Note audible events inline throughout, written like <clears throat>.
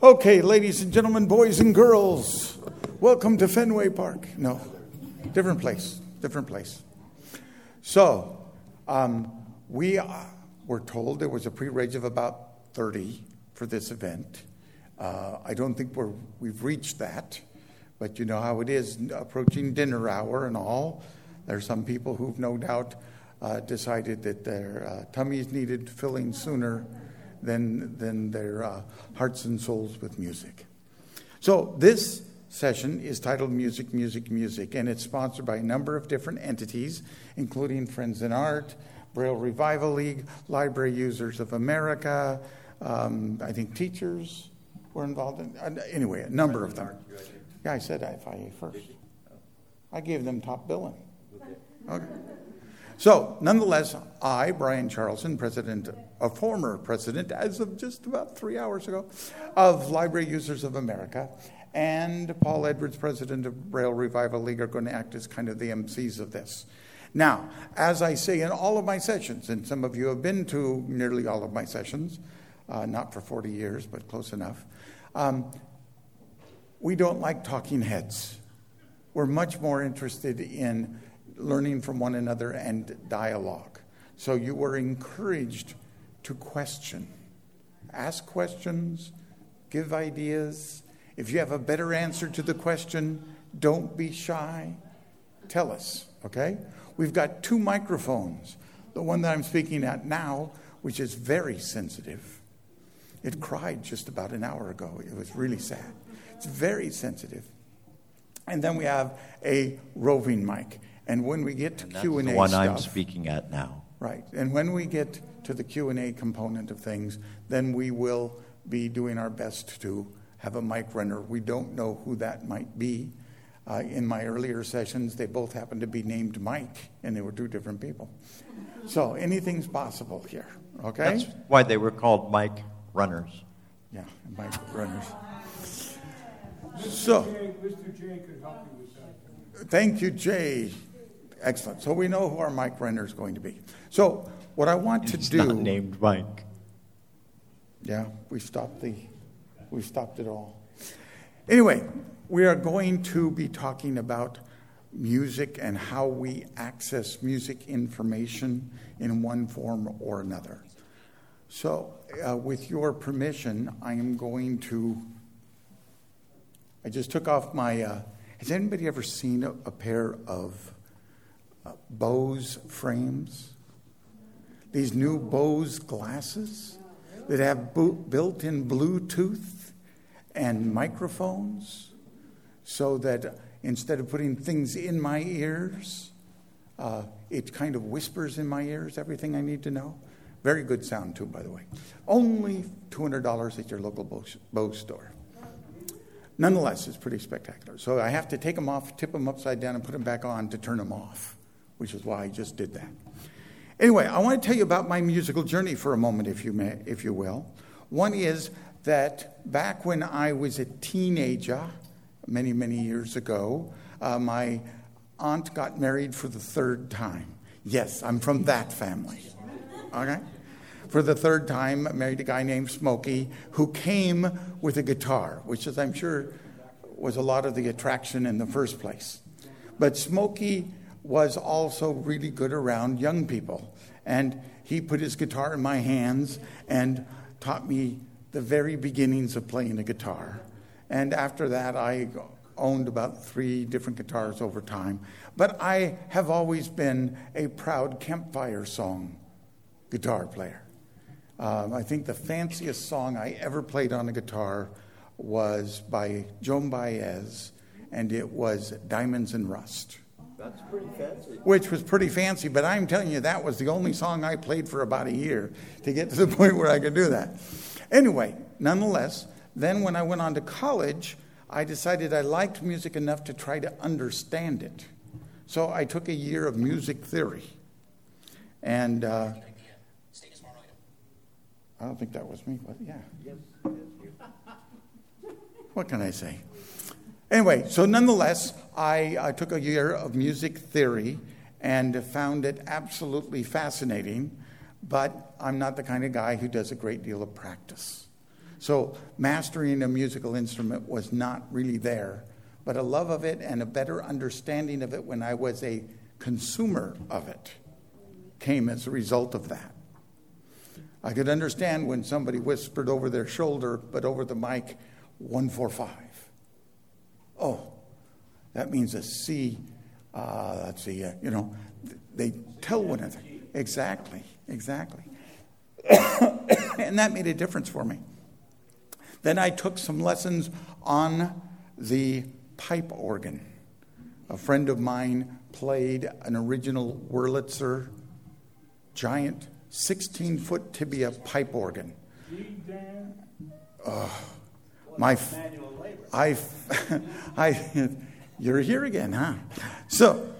Okay, ladies and gentlemen, boys and girls, welcome to Fenway Park. No, different place, different place. So, um, we uh, were told there was a pre-rage of about 30 for this event. Uh, I don't think we're, we've reached that, but you know how it is approaching dinner hour and all. There are some people who've no doubt uh, decided that their uh, tummies needed filling sooner than, than their uh, hearts and souls with music. So, this session is titled Music, Music, Music, and it's sponsored by a number of different entities, including Friends in Art, Braille Revival League, Library Users of America, um, I think teachers were involved in, uh, anyway, a number of them. Yeah, I said FIA first. I gave them top billing. Okay. So, nonetheless, I, Brian Charlson, president, a former president, as of just about three hours ago, of Library Users of America, and Paul Edwards, president of Braille Revival League, are going to act as kind of the MCs of this. Now, as I say in all of my sessions, and some of you have been to nearly all of my sessions, uh, not for 40 years, but close enough, um, we don't like talking heads. We're much more interested in learning from one another and dialogue. So you were encouraged to question, ask questions, give ideas. If you have a better answer to the question, don't be shy. Tell us, okay? We've got two microphones. The one that I'm speaking at now, which is very sensitive, it cried just about an hour ago. It was really sad. It's very sensitive. And then we have a roving mic. And when we get to Q and A, the one stuff, I'm speaking at now. Right, and when we get to the Q and A component of things, then we will be doing our best to have a mic runner. We don't know who that might be. Uh, in my earlier sessions, they both happened to be named Mike, and they were two different people. So anything's possible here. Okay. That's why they were called Mike runners. Yeah, mic <laughs> runners. So. Mr. J could help you with that. Thank you, Jay. Excellent. So we know who our mic runner is going to be. So what I want to It's do. not named Mike. Yeah, we stopped the, we stopped it all. Anyway, we are going to be talking about music and how we access music information in one form or another. So, uh, with your permission, I am going to. I just took off my. Uh, has anybody ever seen a, a pair of Bose frames? These new Bose glasses that have built in Bluetooth and microphones so that instead of putting things in my ears, uh, it kind of whispers in my ears everything I need to know. Very good sound, too, by the way. Only $200 at your local Bose store. Nonetheless, it's pretty spectacular. So I have to take them off, tip them upside down, and put them back on to turn them off, which is why I just did that. Anyway, I want to tell you about my musical journey for a moment, if you, may, if you will. One is that back when I was a teenager, many, many years ago, uh, my aunt got married for the third time. Yes, I'm from that family. Okay? For the third time, married a guy named Smokey who came with a guitar, which is, I'm sure, was a lot of the attraction in the first place. But Smokey was also really good around young people. And he put his guitar in my hands and taught me the very beginnings of playing a guitar. And after that, I owned about three different guitars over time. But I have always been a proud campfire song guitar player. Um, I think the fanciest song I ever played on a guitar was by Joan Baez, and it was Diamonds and Rust. That's pretty fancy. Which was pretty fancy, but I'm telling you, that was the only song I played for about a year to get to the <laughs> point where I could do that. Anyway, nonetheless, then when I went on to college, I decided I liked music enough to try to understand it. So I took a year of music theory. And uh, I don't think that was me, but yeah. What can I say? Anyway, so nonetheless, I, I took a year of music theory and found it absolutely fascinating, but I'm not the kind of guy who does a great deal of practice. So mastering a musical instrument was not really there, but a love of it and a better understanding of it when I was a consumer of it came as a result of that. I could understand when somebody whispered over their shoulder, but over the mic, 145. Oh, that means a C. Uh, let's see, uh, you know, they tell one another. Exactly, exactly. <coughs> and that made a difference for me. Then I took some lessons on the pipe organ. A friend of mine played an original Wurlitzer giant 16 foot tibia pipe organ. Oh, my, I, <laughs> I, you're here again, huh? So,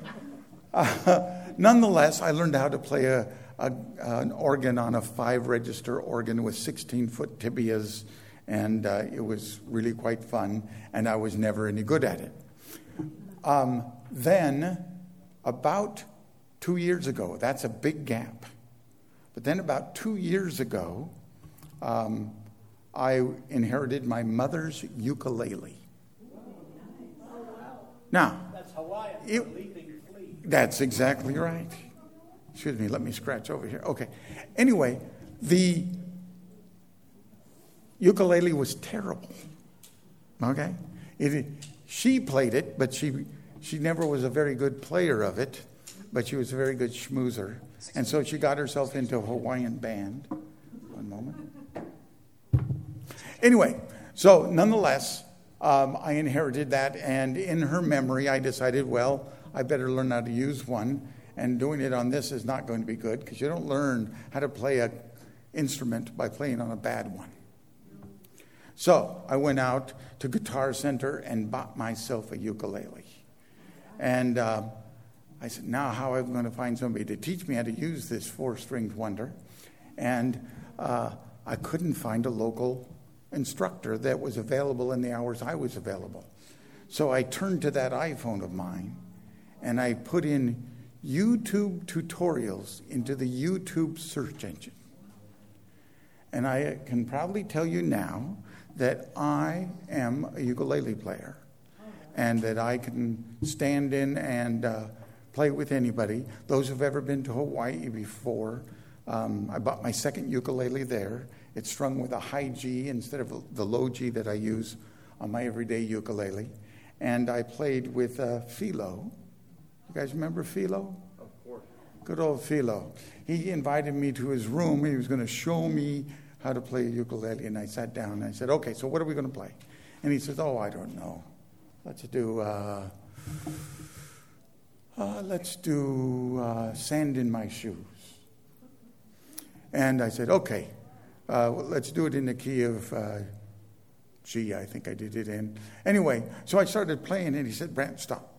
uh, nonetheless, I learned how to play a, a, an organ on a five register organ with 16 foot tibias, and uh, it was really quite fun, and I was never any good at it. Um, then, about two years ago, that's a big gap. But then, about two years ago, um, I inherited my mother's ukulele. Now, that's. It, that's exactly right. Excuse me, let me scratch over here. Okay. Anyway, the ukulele was terrible. Okay? It, she played it, but she, she never was a very good player of it, but she was a very good schmoozer. And so she got herself into a Hawaiian band. One moment. Anyway, so nonetheless, um, I inherited that, and in her memory, I decided, well, I better learn how to use one. And doing it on this is not going to be good because you don't learn how to play an instrument by playing on a bad one. So I went out to Guitar Center and bought myself a ukulele. And uh, I said, now how am I going to find somebody to teach me how to use this four stringed wonder? And uh, I couldn't find a local instructor that was available in the hours I was available. So I turned to that iPhone of mine and I put in YouTube tutorials into the YouTube search engine. And I can proudly tell you now that I am a ukulele player and that I can stand in and uh, play with anybody. Those who've ever been to Hawaii before, um, I bought my second ukulele there. It's strung with a high G instead of the low G that I use on my everyday ukulele. And I played with uh, Philo. You guys remember Philo? Of course. Good old Philo. He invited me to his room. He was going to show me how to play ukulele. And I sat down and I said, Okay, so what are we going to play? And he says, Oh, I don't know. Let's do. Uh, uh, let's do uh, sand in my shoes. And I said, okay, uh, let's do it in the key of uh, G, I think I did it in. Anyway, so I started playing, and he said, Brant, stop.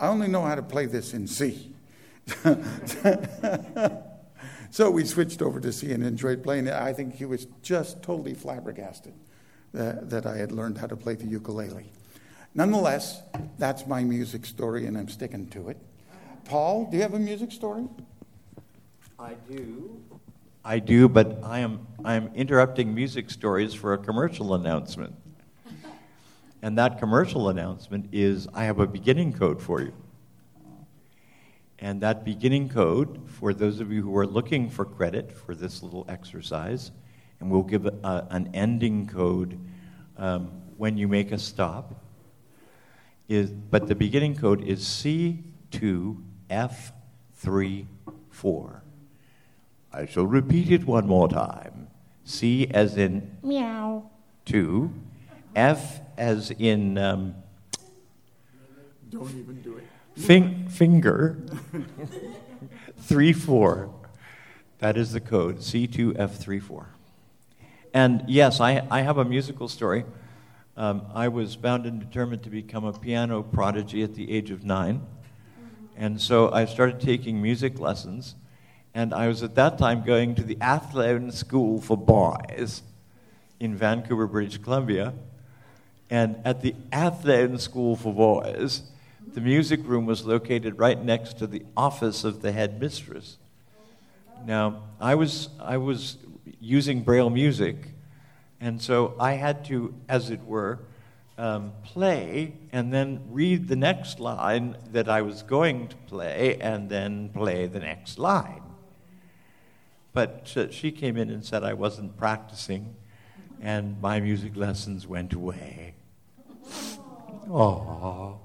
I only know how to play this in C. <laughs> so we switched over to C and enjoyed playing it. I think he was just totally flabbergasted that, that I had learned how to play the ukulele. Nonetheless, that's my music story, and I'm sticking to it. Paul, do you have a music story? I do. I do, but I am I am interrupting music stories for a commercial announcement. And that commercial announcement is I have a beginning code for you. And that beginning code, for those of you who are looking for credit for this little exercise, and we'll give a, an ending code um, when you make a stop, is, but the beginning code is C2F34. I shall repeat it one more time. C as in meow, 2, F as in. Um, Don't even do it. Fing, finger, 3 4. That is the code, C2F34. And yes, I, I have a musical story. Um, I was bound and determined to become a piano prodigy at the age of nine. And so I started taking music lessons. And I was at that time going to the Athlone School for Boys in Vancouver, British Columbia. And at the Athlone School for Boys, the music room was located right next to the office of the headmistress. Now, I was, I was using Braille music And so I had to, as it were, um, play and then read the next line that I was going to play and then play the next line. But she came in and said I wasn't practicing, and my music lessons went away. Oh,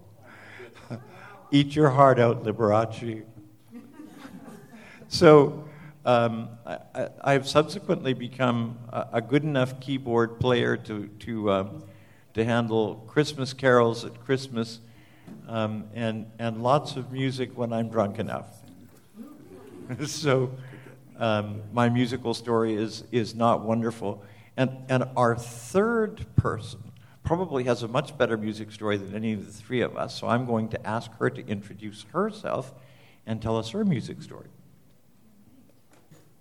<laughs> eat your heart out, Liberace. so um, I, have subsequently become a, a, good enough keyboard player to to uh, to handle Christmas carols at Christmas um, and and lots of music when I'm drunk enough. <laughs> so um, my musical story is is not wonderful, and and our third person probably has a much better music story than any of the three of us. So I'm going to ask her to introduce herself and tell us her music story.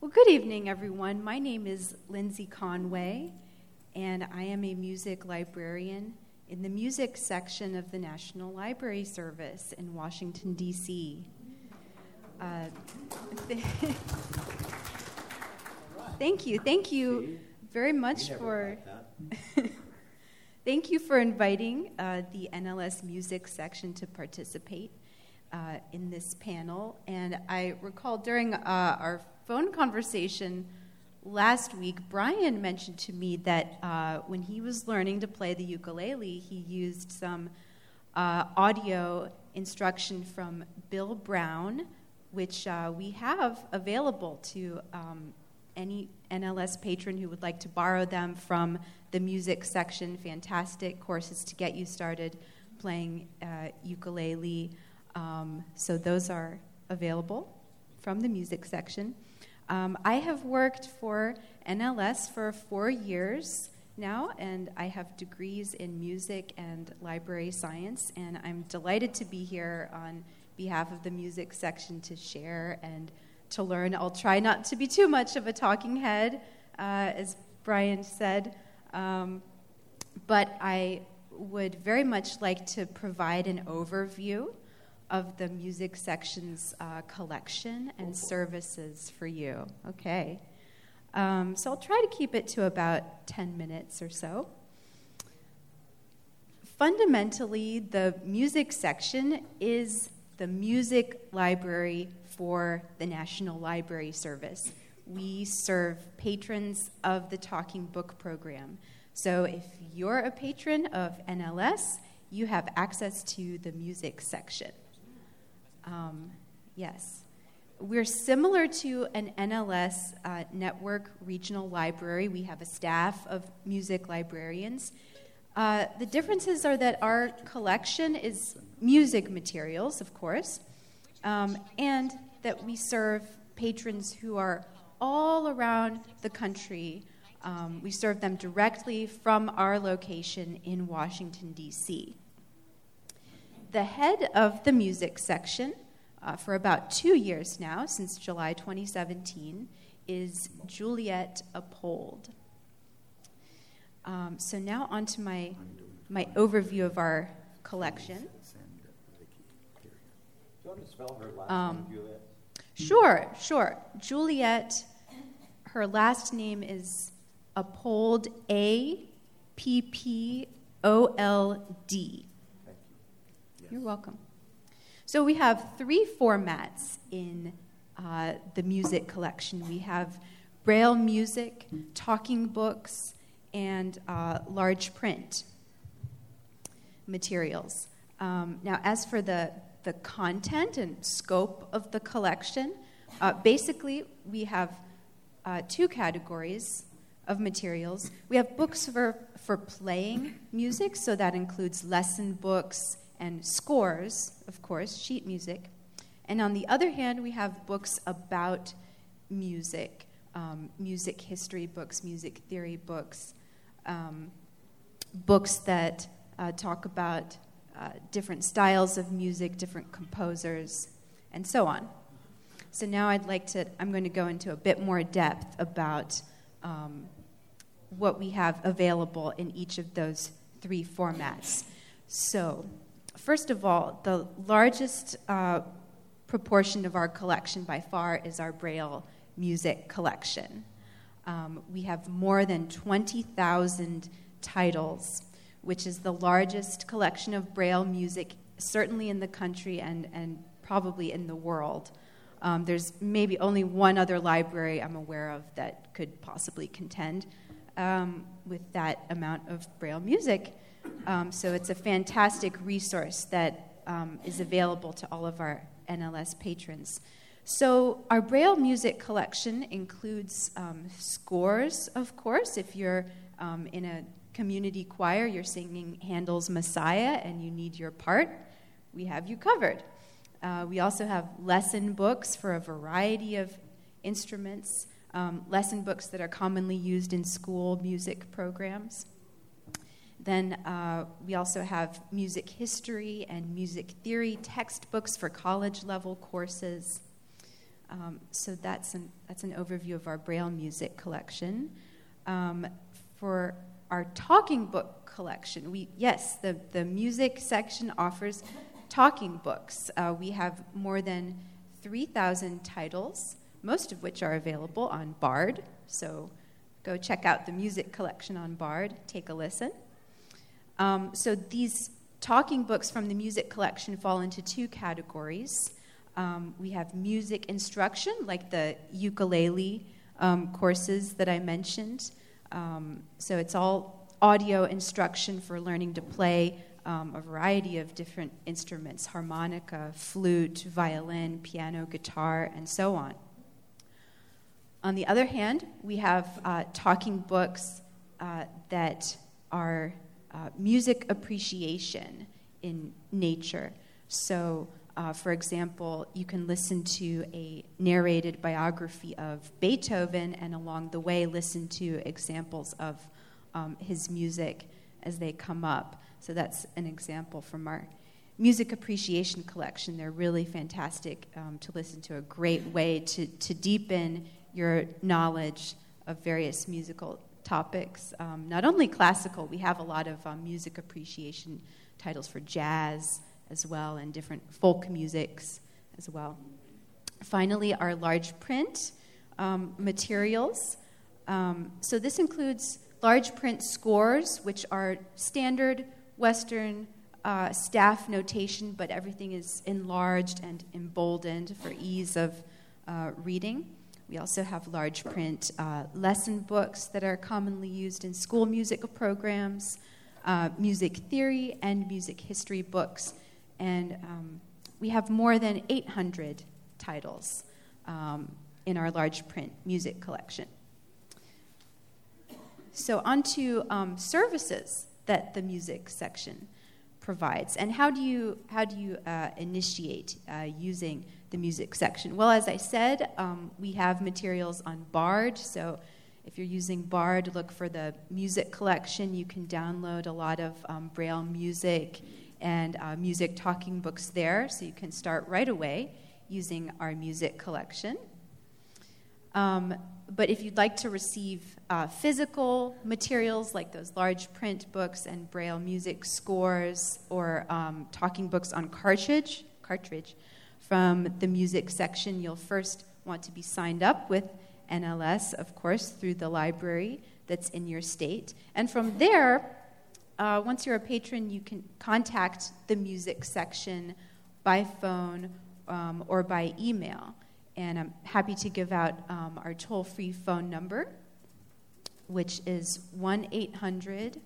Well, good evening, everyone. My name is Lindsay Conway, and I am a music librarian in the music section of the National Library Service in Washington, D.C. Uh, <laughs> thank you. Thank you very much for. <laughs> thank you for inviting uh, the NLS music section to participate uh, in this panel. And I recall during uh, our phone conversation last week, Brian mentioned to me that uh, when he was learning to play the ukulele, he used some uh, audio instruction from Bill Brown, which uh, we have available to um, any NLS patron who would like to borrow them from the music section. Fantastic courses to get you started playing uh, ukulele. Um, so those are available from the music section. Um, I have worked for NLS for four years now, and I have degrees in music and library science, and I'm delighted to be here on behalf of the music section to share and to learn. I'll try not to be too much of a talking head, uh, as Brian said, um, but I would very much like to provide an overview of the music section's uh, collection and services for you. Okay. Um, so I'll try to keep it to about 10 minutes or so. Fundamentally, the music section is the music library for the National Library Service. We serve patrons of the Talking Book program. So if you're a patron of NLS, you have access to the music section. Um, yes. We're similar to an NLS uh, network regional library. We have a staff of music librarians. Uh, the differences are that our collection is music materials, of course, um, and that we serve patrons who are all around the country. Um, we serve them directly from our location in Washington, D.C the head of the music section uh, for about two years now, since July 2017, is Juliet Appold. Um, so now on to my, my overview of our collection. Um, sure, sure. Juliet, her last name is Appold, A P P O L D. You're welcome. So we have three formats in uh, the music collection. We have braille music, talking books, and uh, large print materials. Um, now, as for the, the content and scope of the collection, uh, basically we have uh, two categories of materials. We have books for, for playing music, so that includes lesson books and scores, of course, sheet music. And on the other hand, we have books about music, um, music history books, music theory books, um, books that uh, talk about uh, different styles of music, different composers, and so on. So now I'd like to, I'm going to go into a bit more depth about um, what we have available in each of those three formats. So, first of all, the largest uh, proportion of our collection by far is our Braille music collection. Um, we have more than 20,000 titles, which is the largest collection of Braille music, certainly in the country and, and probably in the world. Um, there's maybe only one other library I'm aware of that could possibly contend um, with that amount of Braille music. Um, so it's a fantastic resource that um, is available to all of our NLS patrons. So, our Braille music collection includes um, scores, of course. If you're um, in a community choir, you're singing Handel's Messiah and you need your part, we have you covered. Uh, we also have lesson books for a variety of instruments, um, lesson books that are commonly used in school music programs. Then uh, we also have music history and music theory textbooks for college level courses. Um, so that's an, that's an overview of our Braille music collection. Um, for our talking book collection, we, yes, the, the music section offers talking books. Uh, we have more than 3,000 titles, most of which are available on Bard. So go check out the music collection on Bard, take a listen. Um, so these talking books from the music collection fall into two categories. Um, we have music instruction, like the ukulele um, courses that I mentioned. Um, so it's all audio instruction for learning to play um, a variety of different instruments harmonica, flute, violin, piano, guitar, and so on. On the other hand, we have uh, talking books uh, that are uh, music appreciation in nature. So, uh, for example, you can listen to a narrated biography of Beethoven and along the way listen to examples of um, his music as they come up. So that's an example from our music appreciation collection. They're really fantastic um, to listen to, a great way to, to deepen your knowledge of various musical topics. Um, not only classical, we have a lot of um, music appreciation titles for jazz as well and different folk musics as well. Finally, our large print um, materials. Um, so this includes large print scores, which are standard Western uh, staff notation, but everything is enlarged and emboldened for ease of uh, reading. We also have large print uh, lesson books that are commonly used in school music programs, uh, music theory, and music history books and um, we have more than 800 titles um, in our large print music collection. So, on to um, services that the music section provides, and how do you how do you uh, initiate uh, using the music section? Well, as I said, um, we have materials on Bard, so. If you're using Bard, look for the music collection. You can download a lot of um, Braille music and uh, music talking books there, so you can start right away using our music collection. Um, but if you'd like to receive uh, physical materials like those large print books and braille music scores or um, talking books on cartridge, cartridge from the music section, you'll first want to be signed up with NLS, of course, through the library that's in your state. And from there, uh, once you're a patron, you can contact the music section by phone um, or by email. And I'm happy to give out um, our toll free phone number, which is 1 800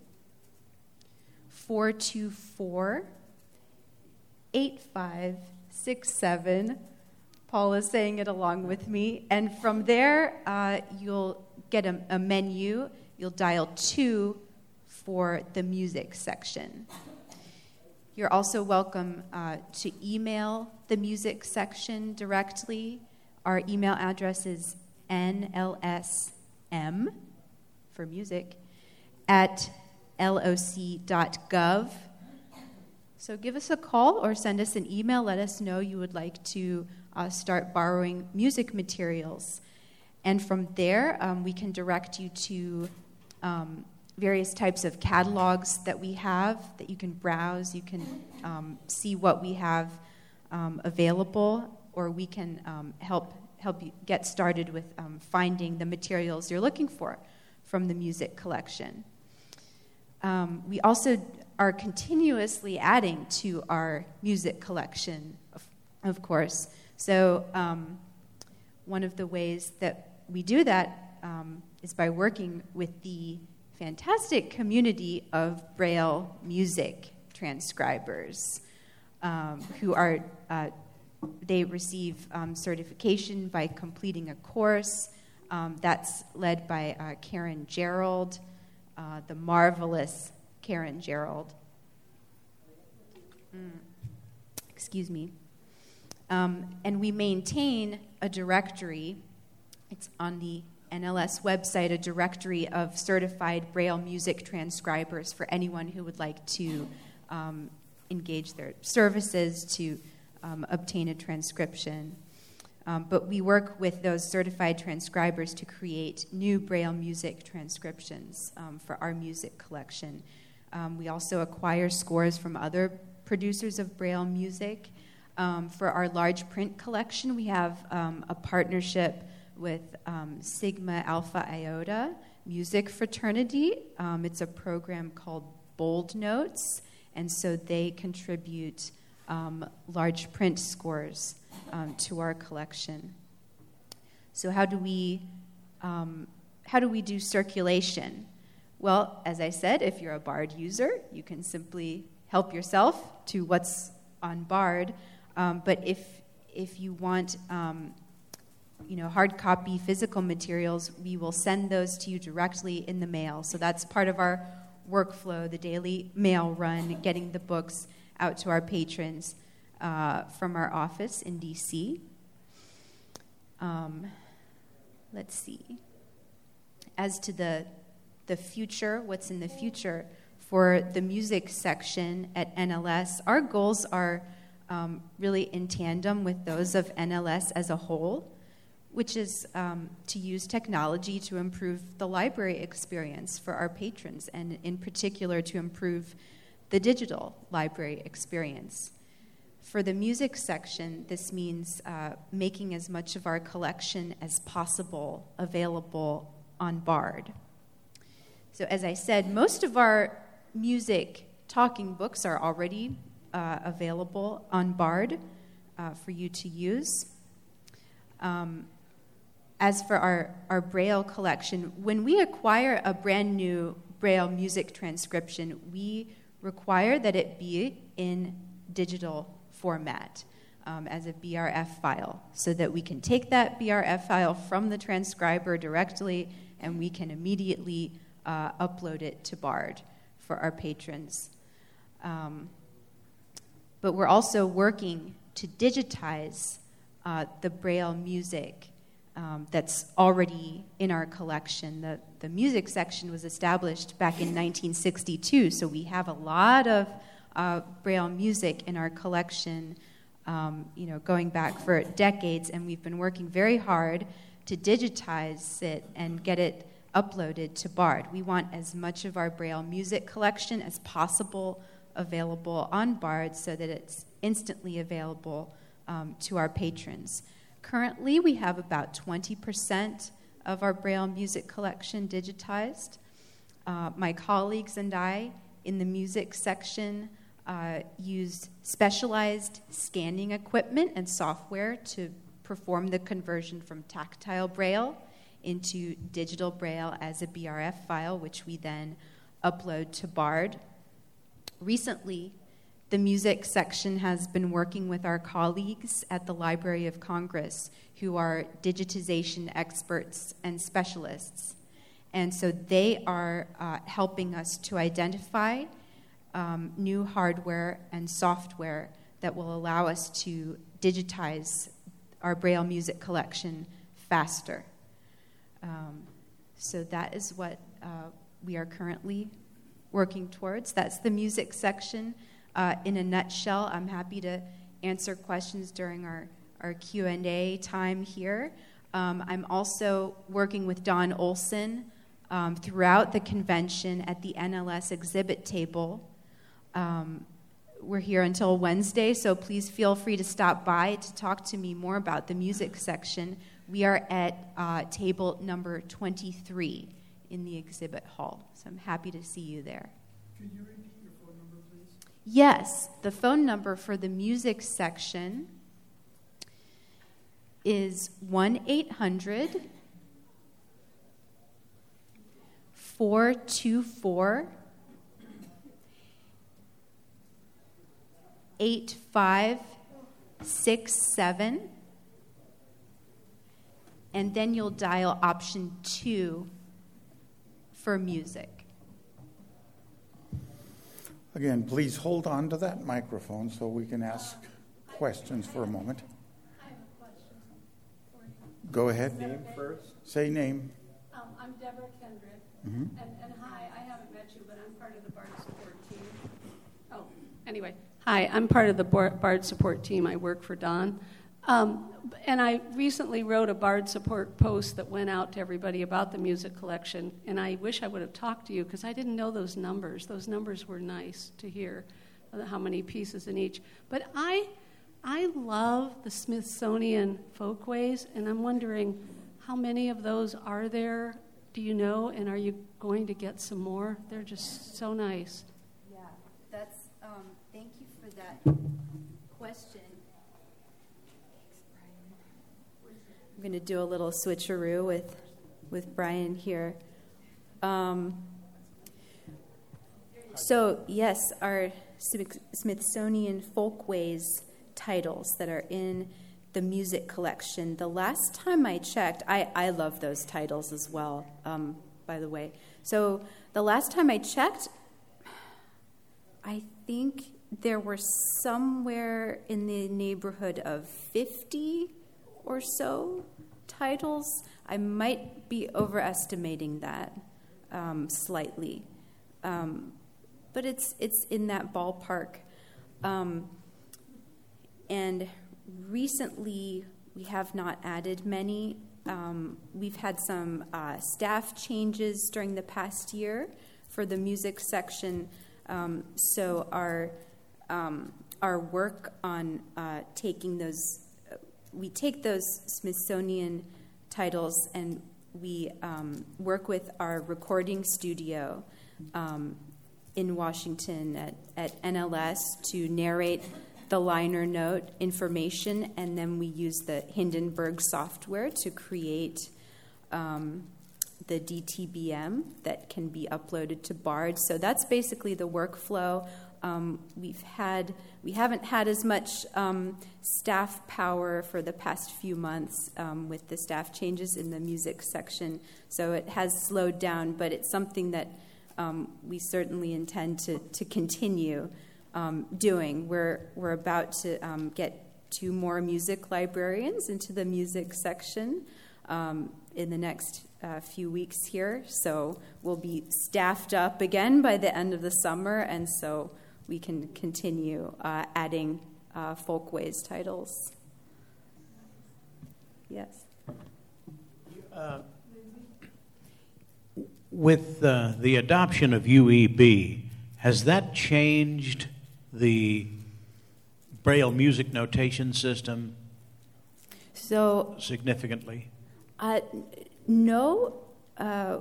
424 8567. Paul is saying it along with me. And from there, uh, you'll get a, a menu. You'll dial 2 for the music section. You're also welcome uh, to email the music section directly. Our email address is nlsm for music at loc.gov. So give us a call or send us an email. Let us know you would like to uh, start borrowing music materials. And from there, um, we can direct you to um, various types of catalogs that we have that you can browse. You can um, see what we have um, available, or we can um, help help you get started with um, finding the materials you're looking for from the music collection. Um, we also are continuously adding to our music collection, of, of course. So, um, one of the ways that we do that is by working with the fantastic community of Braille music transcribers um, who are, uh, they receive um, certification by completing a course. Um, that's led by uh, Karen Gearreald, uh, the marvelous Karen Gearreald. Mm. Excuse me. Um, and we maintain a directory. It's on the NLS website, a directory of certified Braille music transcribers for anyone who would like to um, engage their services to um, obtain a transcription. Um, but we work with those certified transcribers to create new Braille music transcriptions um, for our music collection. Um, we also acquire scores from other producers of Braille music. Um, for our large print collection, we have a partnership with um, Sigma Alpha Iota Music Fraternity. it's a program called Bold Notes, and so they contribute large print scores um, to our collection. So, how do we um, how do we do circulation? Well, as I said, if you're a BARD user, you can simply help yourself to what's on BARD. Um, but if if you want um, you know, hard copy physical materials, we will send those to you directly in the mail. So that's part of our workflow, the daily mail run, getting the books out to our patrons uh, from our office in DC. Um, let's see. As to the, the future, what's in the future for the music section at NLS, our goals are um, really in tandem with those of NLS as a whole, which is um, to use technology to improve the library experience for our patrons, and in particular to improve the digital library experience. For the music section, this means uh, making as much of our collection as possible available on BARD. So, as I said, most of our music talking books are already uh, available on BARD uh, for you to use. Um, as for our, our Braille collection, when we acquire a brand new Braille music transcription, we require that it be in digital format um, as a BRF file so that we can take that BRF file from the transcriber directly and we can immediately uh, upload it to BARD for our patrons. Um, but we're also working to digitize uh, the Braille music um, that's already in our collection. The, the music section was established back in 1962, so we have a lot of uh, Braille music in our collection, um, you know, going back for decades, and we've been working very hard to digitize it and get it uploaded to BARD. We want as much of our Braille music collection as possible available on BARD so that it's instantly available um, to our patrons. Currently, we have about 20% of our Braille music collection digitized. Uh, my colleagues and I in the music section uh, used specialized scanning equipment and software to perform the conversion from tactile braille into digital braille as a BRF file, which we then upload to BARD. Recently, the music section has been working with our colleagues at the Library of Congress, who are digitization experts and specialists. And so they are uh, helping us to identify um, new hardware and software that will allow us to digitize our Braille music collection faster. Um, so that is what uh, we are currently working towards. That's the music section. Uh, in a nutshell, I'm happy to answer questions during our, our Q&A time here. Um, I'm also working with Don Olson um, throughout the convention at the NLS exhibit table um, we're here until Wednesday, so please feel free to stop by to talk to me more about the music section. We are at uh, table number 23 in the exhibit hall, so I'm happy to see you there. Can you repeat your phone number, please? Yes, the phone number for the music section is 1 800 424 8567. And then you'll dial option 2 for music. Again, please hold on to that microphone so we can ask questions for a moment. I have a question. Go ahead. Name first. Say name. Um, I'm Deborah Kendrick, Mhm. and, and hi, I haven't met you, but I'm part of the BARD support team. Oh, anyway, hi, I'm part of the BARD support team. I work for Don. Um, and I recently wrote a BARD support post that went out to everybody about the music collection, and I wish I would have talked to you because I didn't know those numbers. Those numbers were nice to hear, uh, how many pieces in each. But I, I love the Smithsonian folkways, and I'm wondering how many of those are there? Do you know? And are you going to get some more? They're just so nice. Yeah, that's, um, thank you for that question. I'm going to do a little switcheroo with, with Brian here. Um, so, yes, our Smithsonian Folkways titles that are in the music collection. The last time I checked, I, I love those titles as well, um, by the way. So, the last time I checked, I think there were somewhere in the neighborhood of 50 or so titles. I might be overestimating that um, slightly, um, but it's it's in that ballpark. Um, and recently, we have not added many. Um, we've had some uh, staff changes during the past year for the music section, um, so our um, our work on uh, taking those we take those Smithsonian titles and we um, work with our recording studio um, in Washington at, at NLS to narrate the liner note information, and then we use the Hindenburg software to create um, the DTBM that can be uploaded to BARD. So that's basically the workflow. Um, we've had we haven't had as much um, staff power for the past few months um, with the staff changes in the music section, so it has slowed down. But it's something that um, we certainly intend to to continue um, doing. We're we're about to um, get two more music librarians into the music section in the next uh, few weeks here, so we'll be staffed up again by the end of the summer, and so we can continue uh, adding uh, folkways titles. Yes. With uh, the adoption of UEB, has that changed the Braille music notation system So, significantly? uh, no, uh,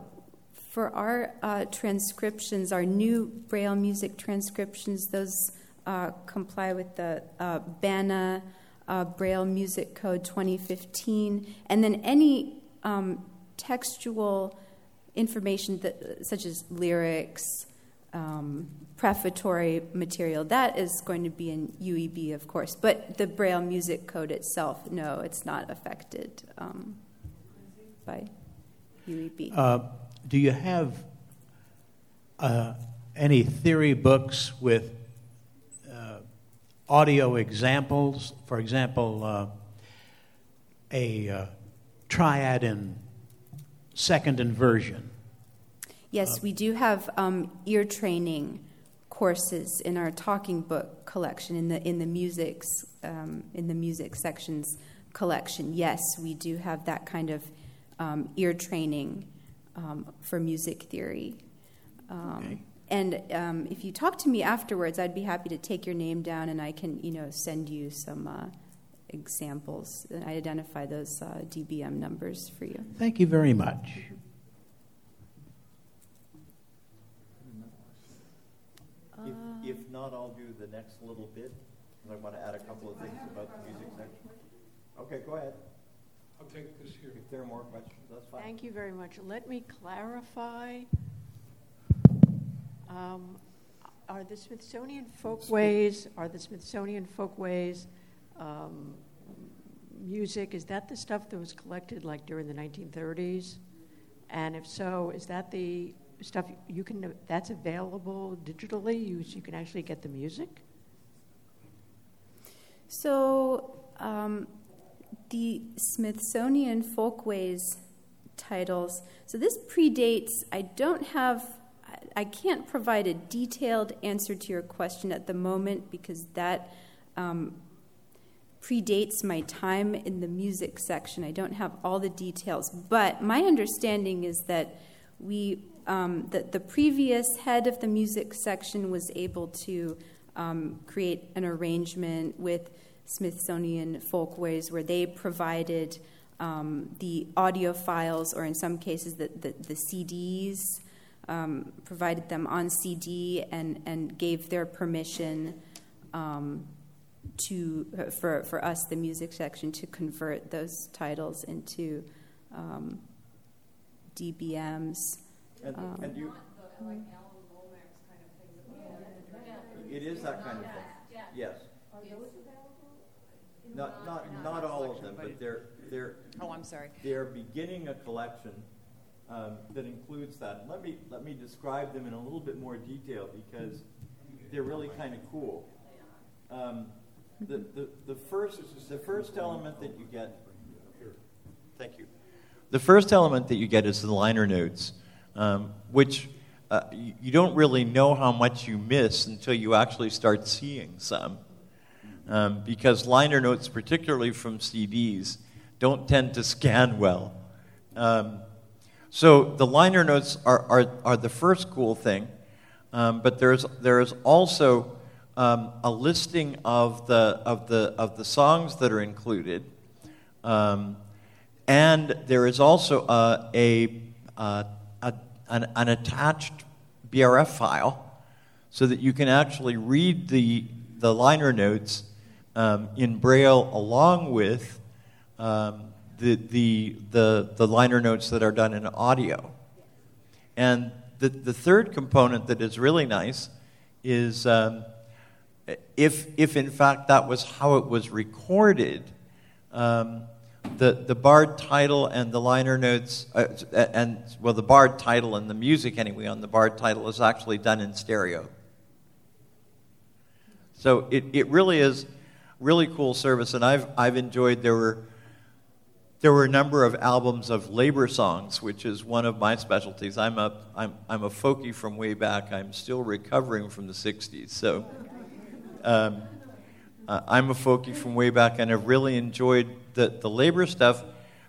for our uh, transcriptions, our new Braille music transcriptions, those uh, comply with the uh, BANA uh, Braille Music Code 2015, and then any um, textual information that, such as lyrics, um, prefatory material, that is going to be in UEB, of course. But the Braille Music Code itself, no, it's not affected um, by UEB. Do you have uh, any theory books with uh, audio examples? For example, uh, a uh, triad in second inversion. Yes, we do have um, ear training courses in our talking book collection in the in the musics um, in the music sections collection. Yes, we do have that kind of um, ear training um, for music theory. Um, Okay. and um, if you talk to me afterwards, I'd be happy to take your name down and I can, you know, send you some uh, examples. And I identify those uh, DBM numbers for you. Thank you very much. If, if not, I'll do the next little bit. I want to add a couple of things about the music section. Okay, go ahead. I'll take this here. If there are more questions, that's fine. Thank you very much. Let me clarify. Um, Are the Smithsonian Folkways, are the Smithsonian Folkways um, music, is that the stuff that was collected like during the 1930s? And if so, is that the stuff you can, that's available digitally? You, you can actually get the music? So, um, the Smithsonian Folkways titles. So, this predates, I don't have, I can't provide a detailed answer to your question at the moment because that um, predates my time in the music section. I don't have all the details. But my understanding is that we, um, that the previous head of the music section was able to um, create an arrangement with Smithsonian Folkways where they provided um, the audio files, or in some cases, the, the, the CDs, um, provided them on CD and, and gave their permission um, to, for, for us, the music section, to convert those titles into um, DBMs. And, Um, and you. It is that kind of thing. Yes. Not, not, not all of them, but they're, they're, Oh, I'm sorry. they're beginning a collection um, that includes that. Let me, let me describe them in a little bit more detail because they're really kind of cool. Um, the, the, the first, the first element that you get, thank you. The first element that you get is the liner notes, um, which uh, you, you don't really know how much you miss until you actually start seeing some. Um, because liner notes, particularly from CDs, don't tend to scan well. Um, so the liner notes are, are, are the first cool thing, um, but there's, there's also um, a listing of the, of, the, of the songs that are included. Um, and there is also a, a, an, an attached BRF file so that you can actually read the, the liner notes um, in Braille along with um, the, the, the, the liner notes that are done in audio. And the, the third component that is really nice is um, if, if in fact that was how it was recorded, um, the, the bard title and the liner notes, uh, and well, the bard title and the music anyway on the bard title is actually done in stereo. So it, it really is really cool service, and I've, I've enjoyed. There were, there were a number of albums of labor songs, which is one of my specialties. I'm a, I'm, I'm a folkie from way back. I'm still recovering from the 60s. So um, uh, I'm a folkie from way back, and I've really enjoyed the, the labor stuff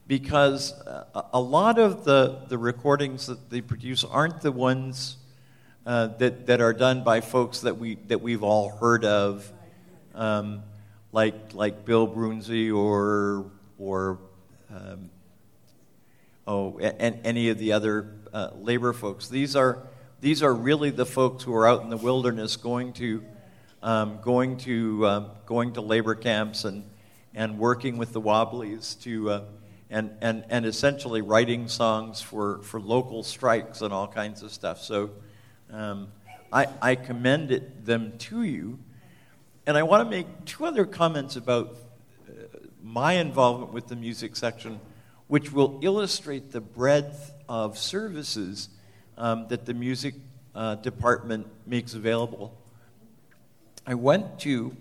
because uh, a lot of the, the recordings that they produce aren't the ones uh, that, that are done by folks that, we, that we've all heard of, um, like, like Bill Broonzy or, or um, oh, and any of the other uh, labor folks. These are, these are really the folks who are out in the wilderness going to, um, going to, um, going to labor camps and, and working with the Wobblies to, uh, and, and, and essentially writing songs for, for local strikes and all kinds of stuff. So um, I, I commend it, them to you. And I want to make two other comments about uh, my involvement with the music section, which will illustrate the breadth of services um, that the music uh, department makes available. I went to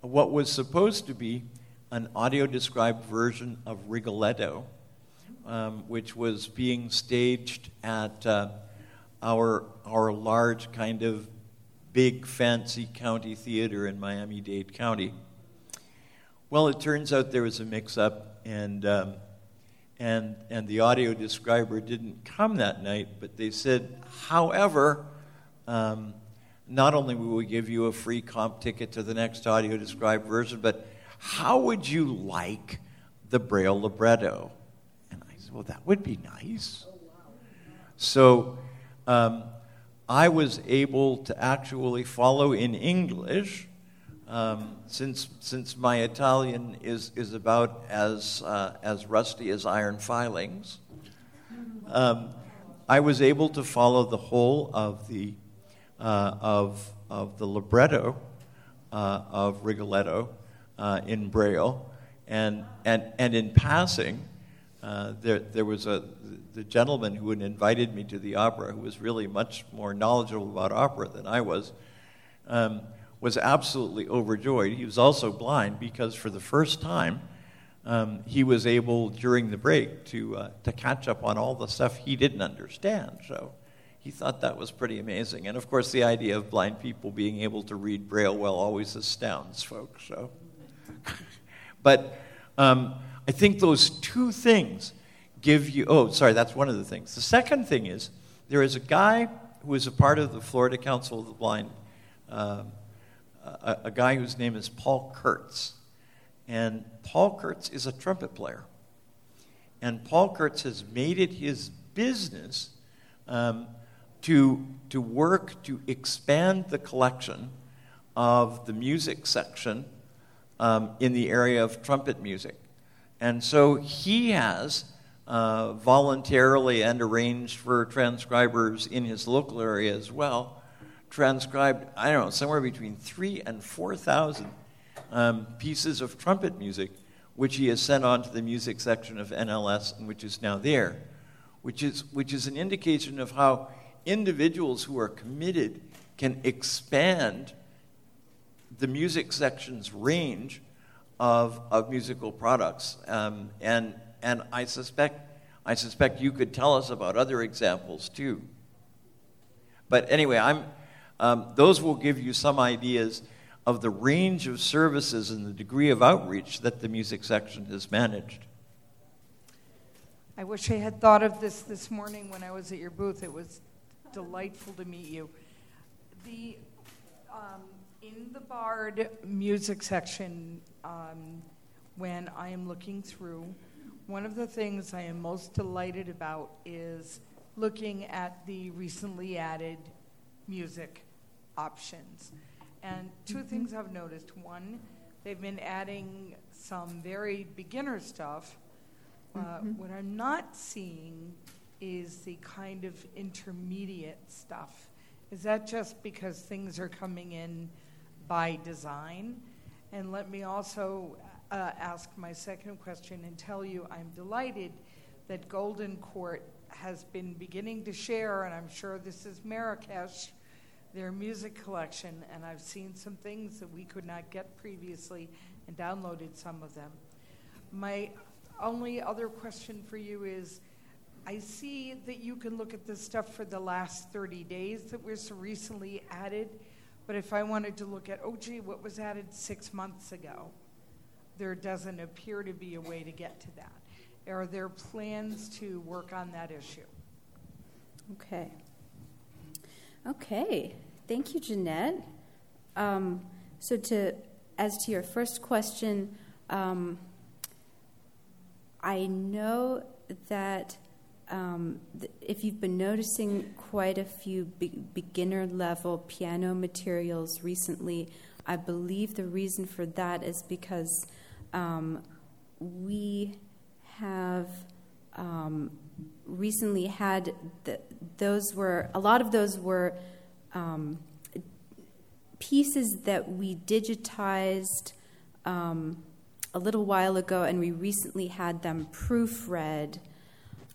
what was supposed to be an audio described version of Rigoletto, um, which was being staged at uh, our, our large kind of big fancy county theater in Miami Dade County. Well, it turns out there was a mix up, and, um, and, and the audio describer didn't come that night, but they said, however, um, not only will we give you a free comp ticket to the next audio described version, but how would you like the Braille libretto? And I said, Well, that would be nice. So um, I was able to actually follow in English. Um, since, since my Italian is, is about as, uh, as rusty as iron filings, um, I was able to follow the whole of the, uh, of, of the libretto uh, of Rigoletto uh, in Braille. And, and, and in passing, uh, there, there was a, the gentleman who had invited me to the opera, who was really much more knowledgeable about opera than I was, um, was absolutely overjoyed. He was also blind because for the first time, um, he was able during the break to, uh, to catch up on all the stuff he didn't understand. So he thought that was pretty amazing. And of course, the idea of blind people being able to read Braille well always astounds folks. So. <laughs> but um, I think those two things give you, oh, sorry, that's one of the things. The second thing is there is a guy who is a part of the Florida Council of the Blind, uh, a, a, guy whose name is Paul Kurtz. And Paul Kurtz is a trumpet player. And Paul Kurtz has made it his business um, to, to work to expand the collection of the music section um, in the area of trumpet music. And so he has uh, voluntarily and arranged for transcribers in his local area as well, transcribed, I don't know, somewhere between three and 4,000 um, pieces of trumpet music, which he has sent on to the music section of NLS and which is now there, which is, which is an indication of how individuals who are committed can expand the music section's range of, of musical products. Um, and, and I suspect, I suspect you could tell us about other examples too. But anyway, I'm, um, those will give you some ideas of the range of services and the degree of outreach that the music section has managed. I wish I had thought of this this morning when I was at your booth. It was delightful to meet you. The um, in the Bard music section, um, when I am looking through, one of the things I am most delighted about is looking at the recently added music options. And 2 mm-hmm. things I've noticed. One, they've been adding some very beginner stuff. Uh, mm-hmm. What I'm not seeing is the kind of intermediate stuff. Is that just because things are coming in by design? And let me also uh, ask my second question and tell you I'm delighted that Golden Court has been beginning to share, and I'm sure this is Marrakesh, their music collection, and I've seen some things that we could not get previously and downloaded some of them. My only other question for you is I see that you can look at this stuff for the last 30 days that was recently added, but if I wanted to look at, oh, gee, what was added six months ago, there doesn't appear to be a way to get to that. Are there plans to work on that issue? Okay. Okay. Thank you, Jeanette. Um, so, to as to your first question, um, I know that um, th- if you've been noticing quite a few be- beginner level piano materials recently, I believe the reason for that is because we have um, recently had the, those were a lot of those were um, pieces that we digitized um, a little while ago, and we recently had them proofread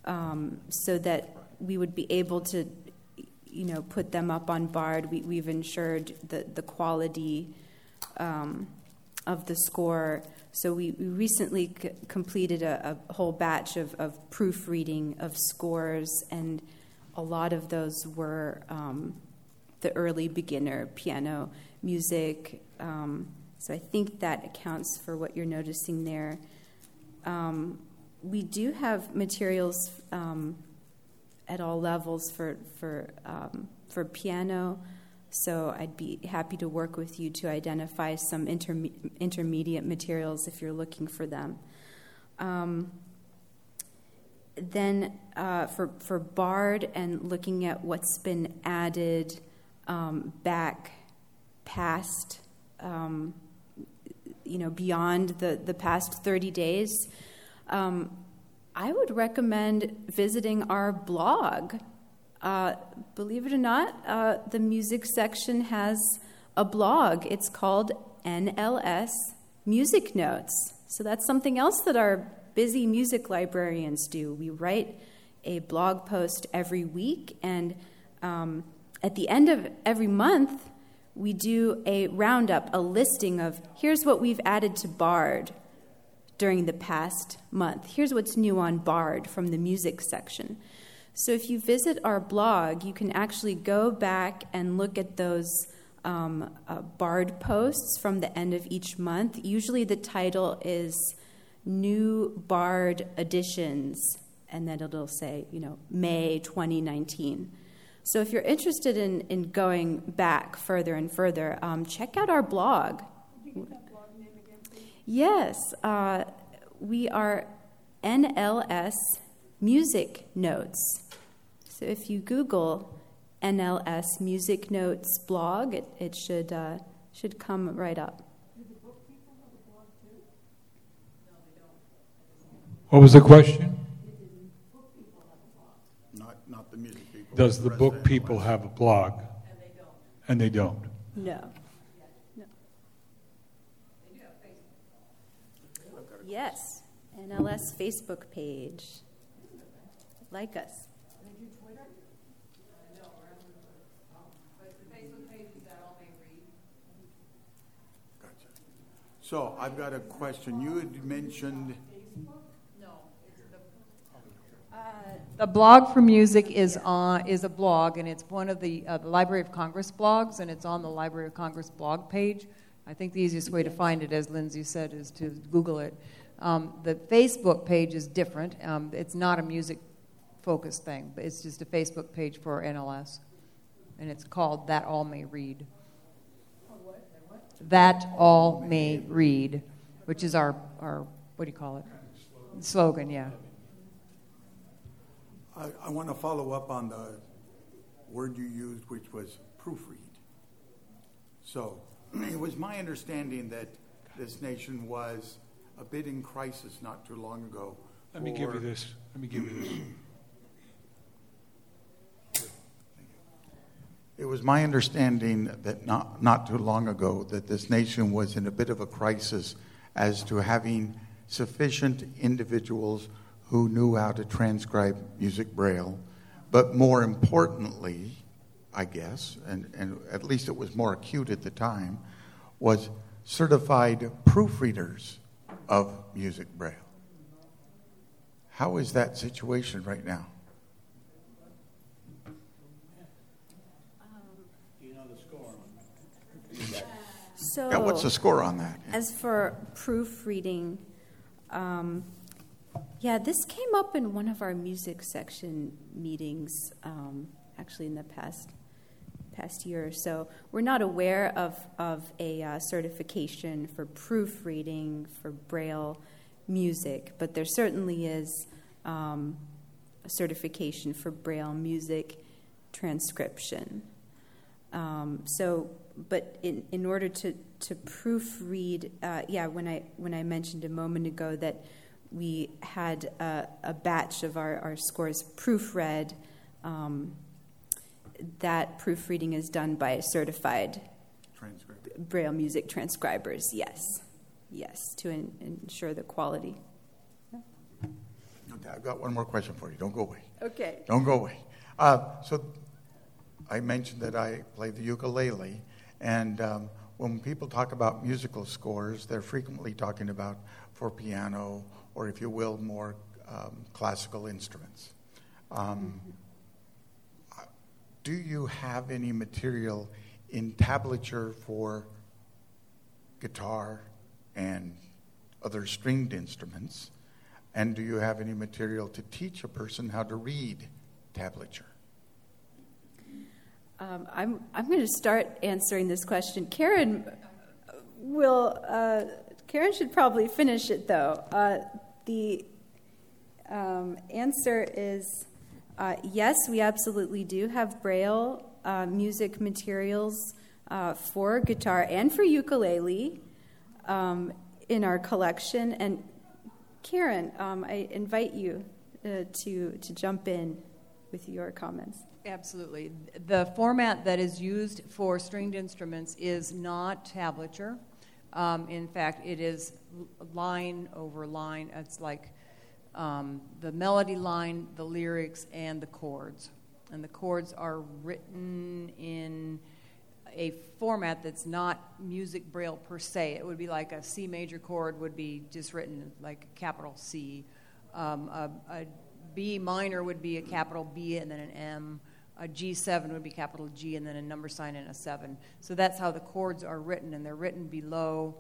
um, so that we would be able to, you know, put them up on Bard. We, have ensured the the quality um, of the score. So we, recently c- completed a, a, whole batch of, of proofreading of scores, and a lot of those were um, the early beginner piano music. Um, so I think that accounts for what you're noticing there. Um, we do have materials um, at all levels for, for um, for piano. So I'd be happy to work with you to identify some interme- intermediate materials if you're looking for them. Um, then uh, for for Bard and looking at what's been added um, back past, um, you know, beyond the the past thirty days, um, I would recommend visiting our blog. Uh, believe it or not, uh, the music section has a blog. It's called NLS Music Notes. So that's something else that our busy music librarians do. We write a blog post every week, and um, at the end of every month, we do a roundup, a listing of here's what we've added to Bard during the past month. Here's what's new on Bard from the music section. So if you visit our blog, you can actually go back and look at those um, uh, Bard posts from the end of each month. Usually the title is New Bard Editions, and then it'll say, you know, May 2019. So if you're interested in, in going back further and further, um, check out our blog. Yes, uh, we are NLS Music Notes. So if you Google NLS Music Notes blog, it, it should, uh, should come right up. What was the question? Not, not the music people. Does the book people West. have a blog? And they don't. No. no. Yes, NLS Facebook page. Like us. Gotcha. So I've got a question. You had mentioned, The blog for music is on is a blog, and it's one of the, uh, the Library of Congress blogs, and it's on the Library of Congress blog page. I think the easiest way to find it, as Lindsay said, is to Google it. Um, the Facebook page is different. Um, it's not a music focused thing, but it's just a Facebook page for NLS, and it's called That All May Read. That All May Read, which is our, our what do you call it? Slogan, yeah. I, I want to follow up on the word you used, which was proofread. So <clears throat> it was my understanding that this nation was a bit in crisis not too long ago. Let me give you this. Let me give you this. It was my understanding that not, not too long ago that this nation was in a bit of a crisis as to having sufficient individuals who knew how to transcribe music braille, but more importantly, I guess, and, and at least it was more acute at the time, was certified proofreaders of music braille. How is that situation right now? So, Yeah, what's the score on that? as for proofreading, um, yeah, this came up in one of our music section meetings, um, actually in the past past year or so. We're not aware of of a uh, certification for proofreading for Braille music, but there certainly is um, a certification for Braille music transcription. Um, so, but in, in order to, to proofread, uh, yeah, when I when I mentioned a moment ago that we had a, a batch of our, our scores proofread, um, that proofreading is done by certified Braille music transcribers. Yes, yes, to en- ensure the quality. Okay, I've got one more question for you. Don't go away. Okay. Don't go away. Uh, so, I mentioned that I play the ukulele, and um, when people talk about musical scores, they're frequently talking about for piano, or if you will, more um, classical instruments. Um, do you have any material in tablature for guitar and other stringed instruments? And do you have any material to teach a person how to read tablature? Um, I'm, I'm going to start answering this question. Karen will, uh, Karen should probably finish it though. Uh, the um, answer is uh, yes, we absolutely do have Braille uh, music materials uh, for guitar and for ukulele um, in our collection. And Karen, um, I invite you uh, to, to jump in with your comments. Absolutely. The format that is used for stringed instruments is not tablature. Um, in fact, it is line over line. It's like um, the melody line, the lyrics, and the chords. And the chords are written in a format that's not music braille per se. It would be like a C major chord would be just written like capital C. Um, a, a B minor would be a capital B and then an M. A G7 would be capital G and then a number sign and a 7. So that's how the chords are written, and they're written below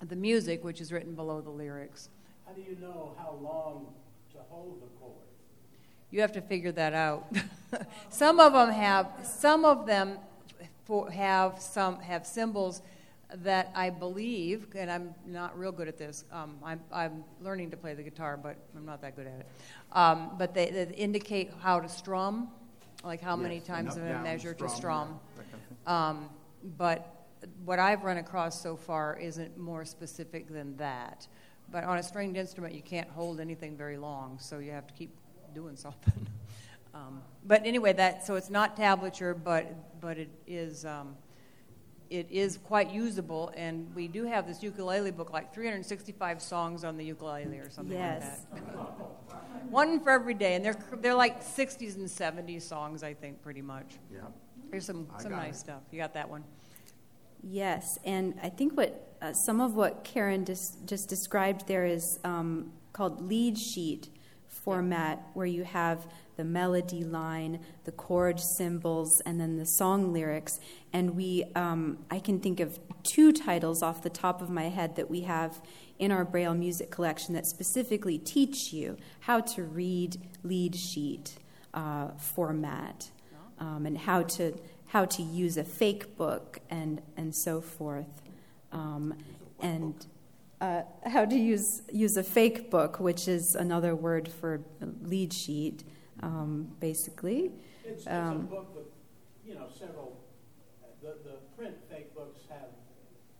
the music, which is written below the lyrics. How do you know how long to hold the chord? You have to figure that out. <laughs> some of them have, some of them have some have symbols that I believe, and I'm not real good at this. Um, I'm, I'm learning to play the guitar, but I'm not that good at it. Um, but they, they, indicate how to strum, like how yes, many times of a measure strum, to strum. Um, but what I've run across so far isn't more specific than that. But on a stringed instrument, you can't hold anything very long, so you have to keep doing something. <laughs> Um, but anyway, that so it's not tablature, but but it is um, it is quite usable, and we do have this ukulele book, like 365 songs on the ukulele or something yes. like that. One for every day, and they're they're like 60s and 70s songs, I think, pretty much. Yeah. There's some some nice it. stuff. You got that one. Yes, and I think what uh, some of what Karen dis- just described there is um, called lead sheet format, where you have the melody line, the chord symbols, and then the song lyrics. And we, um, I can think of two titles off the top of my head that we have in our Braille music collection that specifically teach you how to read lead sheet uh, format um, and how to how to use a fake book and and so forth. Um, and uh, how to use use a fake book, which is another word for lead sheet, um, basically. It's, it's um, a book with, you know, several. The, the print fake books have,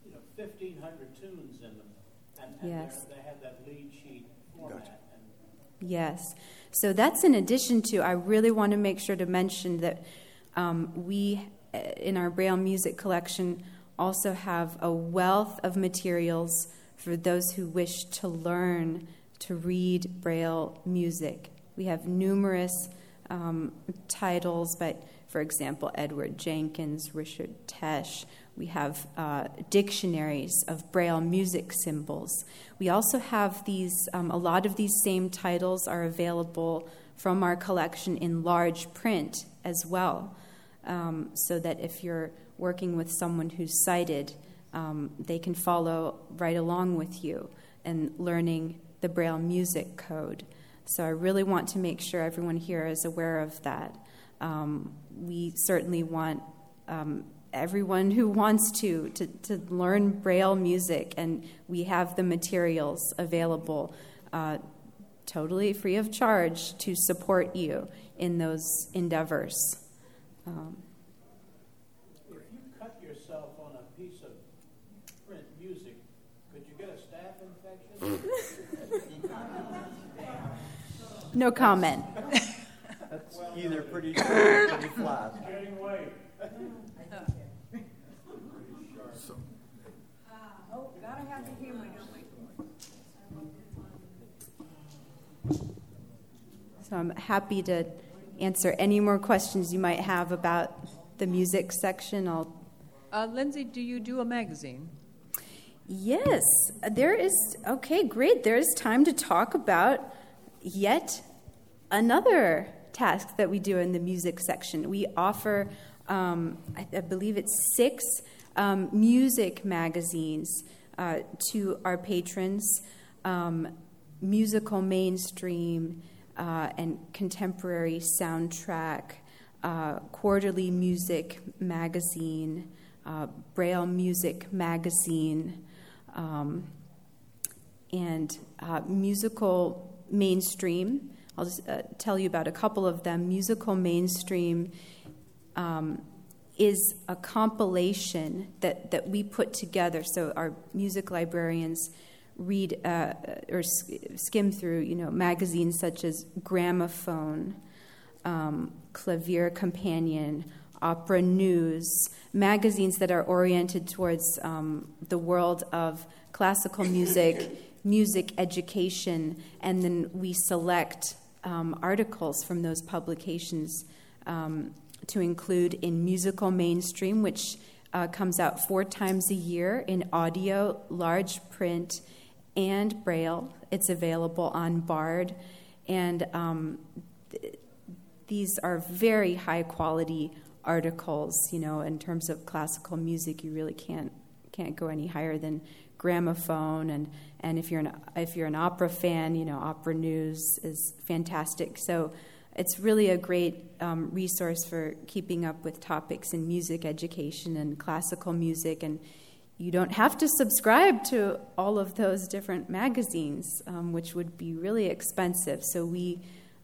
you know, fifteen hundred tunes in them, and, and yes. they have that lead sheet format. Gotcha. Yes. So that's in addition to. I really want to make sure to mention that um, we, uh, in our Braille music collection, also have a wealth of materials for those who wish to learn to read Braille music. We have numerous um, titles, but for example, Edward Jenkins, Richard Taesch. We have uh, dictionaries of Braille music symbols. We also have these, um, a lot of these same titles are available from our collection in large print as well, um, so that if you're working with someone who's sighted, um, they can follow right along with you and learning the Braille music code. So I really want to make sure everyone here is aware of that. Um, we certainly want um, everyone who wants to, to, to learn Braille music, and we have the materials available uh, totally free of charge to support you in those endeavors. Um, if you cut yourself on a piece of print music, could you get a staph infection? No comment. That's <laughs> either pretty short or pretty flat. Oh, gotta have the humor, So I'm happy to answer any more questions you might have about the music section. I'll. Uh, Lindsay, do you do a magazine? Yes, there is. Okay, great. There is time to talk about yet another task that we do in the music section. We offer, um, I, I, believe it's six um, music magazines uh, to our patrons um, musical mainstream uh, and contemporary soundtrack. uh, Quarterly Music Magazine, uh, Braille Music Magazine, um, and uh, Musical Mainstream. I'll just uh, tell you about a couple of them. Musical Mainstream um, is a compilation that, that we put together. So our music librarians read uh, or skim through, you know, magazines such as Gramophone, um, Clavier Companion, Opera News, magazines that are oriented towards um, the world of classical music, <coughs> music education, and then we select um, articles from those publications um, to include in Musical Mainstream, which uh, comes out four times a year in audio, large print, and Braille. It's available on Bard. And um, th- these are very high quality articles. You know, in terms of classical music, you really can't can't go any higher than gramophone and and if you're an if you're an opera fan, you know, opera news is fantastic. So it's really a great um, resource for keeping up with topics in music education and classical music. And you don't have to subscribe to all of those different magazines, um, which would be really expensive. So we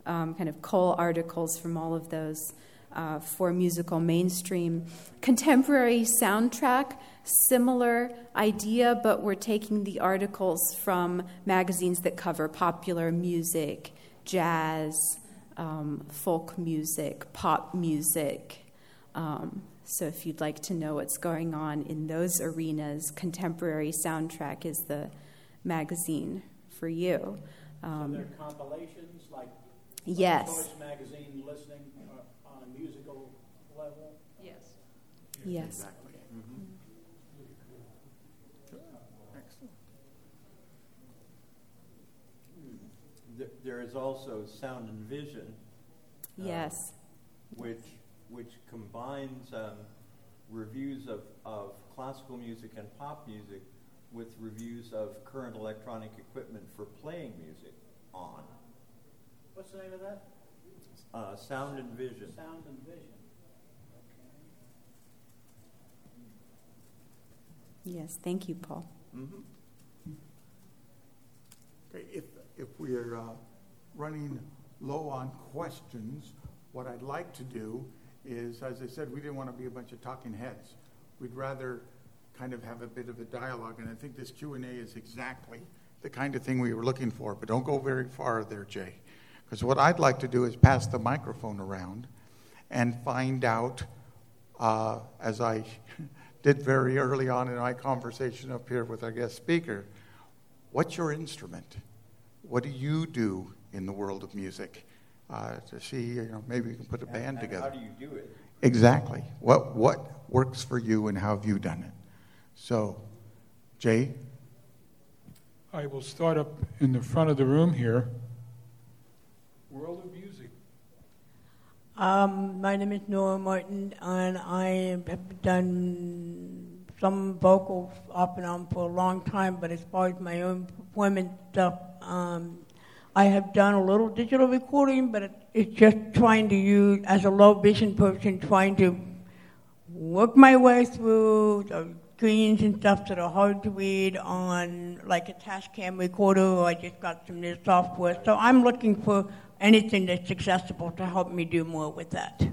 um, kind of cull articles from all of those uh, for musical mainstream. Contemporary soundtrack, similar idea, but we're taking the articles from magazines that cover popular music, jazz um, folk music, pop music. Um, so, if you'd like to know what's going on in those arenas, Contemporary Soundtrack is the magazine for you. Um, so they're compilations like yes. Choice magazine listening a musical level? Yes. Yes. Exactly. Mm-hmm. there is also sound and vision. Uh, yes. Which which combines um, reviews of, of classical music and pop music with reviews of current electronic equipment for playing music on. What's the name of that? Uh, sound and Vision. Sound and Vision. Okay. Yes, thank you, Paul. Mm-hmm. Okay, if, if we're uh, running low on questions, what I'd like to do is, as I said, we didn't want to be a bunch of talking heads. We'd rather kind of have a bit of a dialogue, and I think this Q&A is exactly the kind of thing we were looking for. But don't go very far there, Jay, because what I'd like to do is pass the microphone around and find out, uh, as I <laughs> did very early on in my conversation up here with our guest speaker, what's your instrument? What do you do in the world of music? Uh, to see, you know, maybe we can put a band and together. How do you do it? Exactly. What what works for you, and how have you done it? So, Jay. I will start up in the front of the room here. World of music. Um, my name is Nora Martin, and I have done some vocals off and on for a long time. But as far as my own performance stuff, um, I have done a little digital recording, but it's just trying to use, as a low vision person, trying to work my way through the screens and stuff that are hard to read on like a Tascam recorder, or I just got some new software. So I'm looking for anything that's accessible to help me do more with that.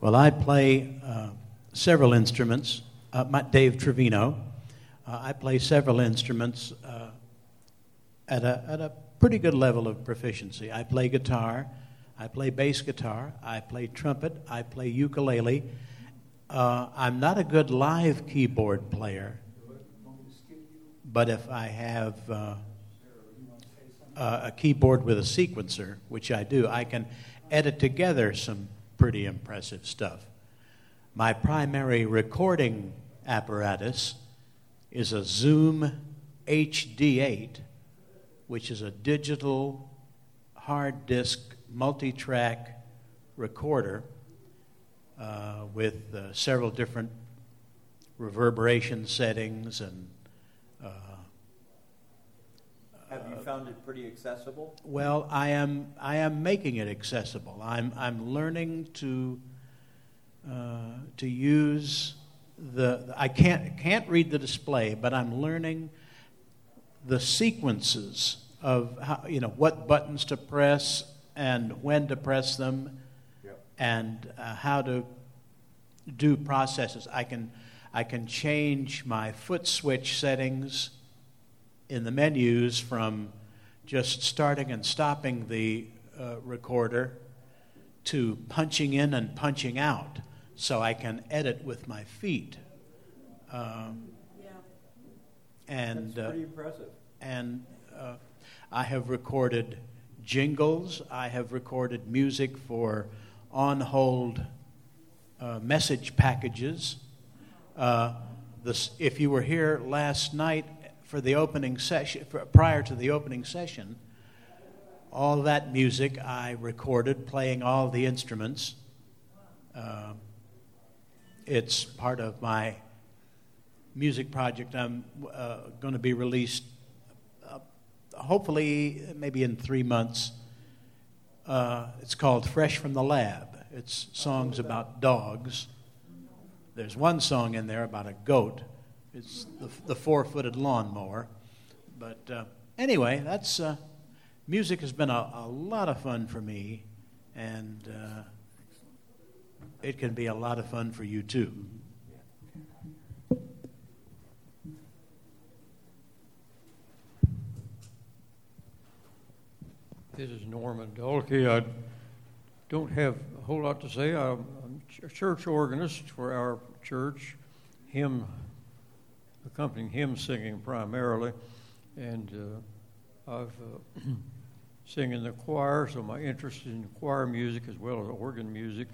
Well, I play uh, several instruments uh, my, Dave Trevino. Uh, I play several instruments uh, at, a, at a pretty good level of proficiency. I play guitar, I play bass guitar, I play trumpet, I play ukulele. Uh, I'm not a good live keyboard player, but if I have uh, a keyboard with a sequencer, which I do, I can edit together some pretty impressive stuff. My primary recording apparatus is a Zoom HD8, which is a digital hard disk multi track recorder uh, with uh, several different reverberation settings and uh, Have you found it pretty accessible? Well, I am, I am making it accessible. I'm, I'm learning to, uh, to use the, I can't, can't read the display, but I'm learning the sequences of how, you know, what buttons to press and when to press them Yep. and uh, how to do processes. I can, I can change my foot switch settings in the menus from just starting and stopping the uh, recorder to punching in and punching out so I can edit with my feet. Um, and That's uh, pretty impressive. and uh, I have recorded jingles. I have recorded music for on hold uh, message packages. Uh, this, if you were here last night for the opening session, prior to the opening session, all that music I recorded, playing all the instruments. Uh, it's part of my music project. I'm uh, going to be released hopefully maybe in three months. Uh, it's called Fresh from the Lab. It's songs about dogs. There's one song in there about a goat. It's the, the four footed lawnmower. But uh, anyway, that's uh, music has been a, a lot of fun for me, and uh, it can be a lot of fun for you too. This is Norman Dolke. I don't have a whole lot to say. I'm a church organist for our church, hymn, accompanying hymn singing primarily, and uh, I've uh, <clears throat> sing in the choir, so my interest in choir music as well as organ music.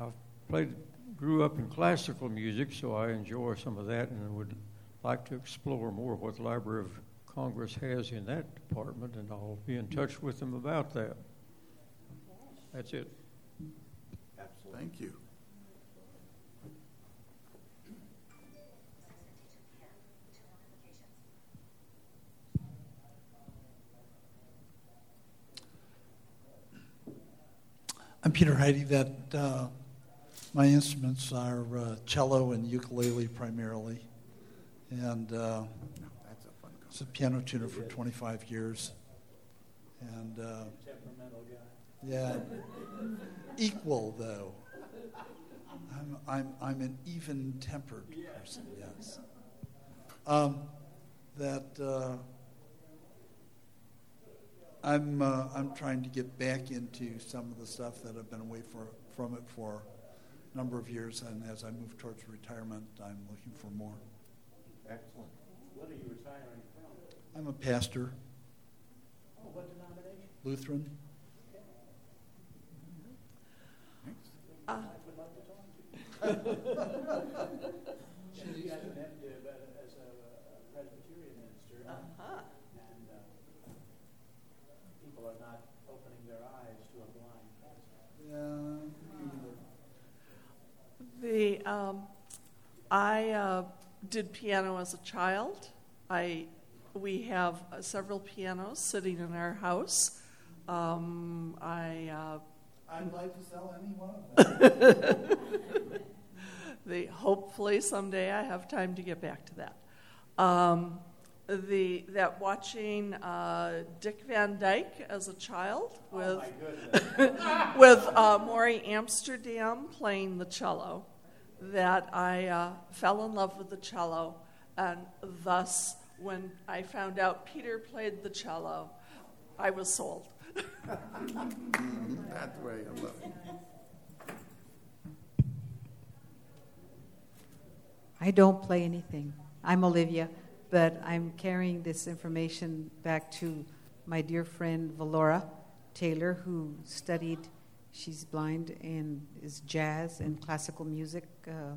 I've played, grew up in classical music, so I enjoy some of that, and would like to explore more what the Library of Congress has in that department, and I'll be in touch with them about that. That's it. Thank you. I'm Peter Heidi. That uh, my instruments are uh, cello and ukulele primarily, and uh, That's a fun was a piano tuner for 25 years. And uh, yeah, equal though. I'm I'm I'm an even-tempered person. Yes. Um, that. Uh, I'm, uh, I'm trying to get back into some of the stuff that I've been away for, from it for a number of years, and as I move towards retirement, I'm looking for more. Excellent. What are you retiring from? I'm a pastor, Oh, what denomination? Lutheran. Uh, She got an as a Presbyterian minister, uh-huh. and people are not opening their eyes to a blind Yeah, The um, I uh, did piano as a child. I we have uh, several pianos sitting in our house. Um, I uh, I'd like to sell any one of them. <laughs> the hopefully someday I have time to get back to that. Um, the that watching uh, Dick Van Dyke as a child with <laughs> with uh, Morey Amsterdam playing the cello, that I uh, fell in love with the cello, and thus when I found out Peter played the cello, I was sold. That's way I love it. I don't play anything. I'm Olivia, but I'm carrying this information back to my dear friend Valora Taylor, who studied, she's blind and is jazz and classical music uh,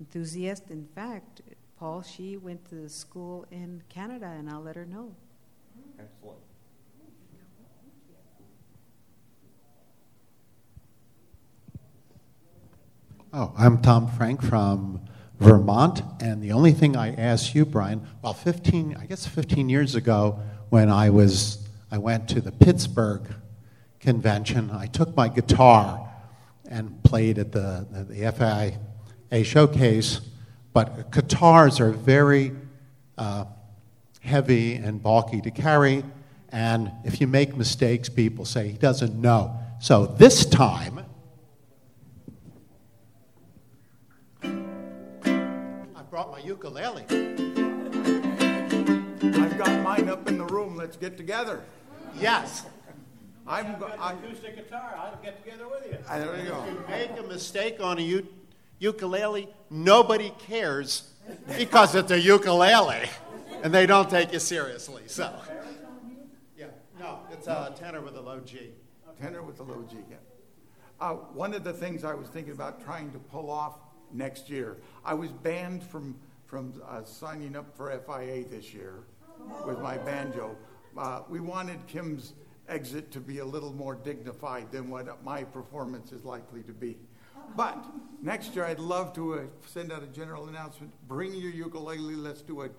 enthusiast. In fact, Paul, she went to school in Canada, and I'll let her know. Excellent. Oh, I'm Tom Frank from Vermont, and the only thing I asked you, Brian, well, 15, I guess 15 years ago, when I was I went to the Pittsburgh convention. I took my guitar and played at the the, the FIA showcase. But guitars are very uh, heavy and bulky to carry, and if you make mistakes, people say he doesn't know. So this time. I brought my ukulele. I've got mine up in the room. Let's get together. Yes. I'm go- I- acoustic guitar. I'll get together with you. There you go. If you make a mistake on a u- ukulele, nobody cares because it's a ukulele, and they don't take you seriously. So, yeah, no, it's a tenor with a low G. Tenor with a low G. Yeah. Uh, one of the things I was thinking about trying to pull off next year, I was banned from from uh, signing up for FIA this year with my banjo. Uh, we wanted Kim's exit to be a little more dignified than what my performance is likely to be. But next year, I'd love to uh, send out a general announcement. Bring your ukulele. Let's do a,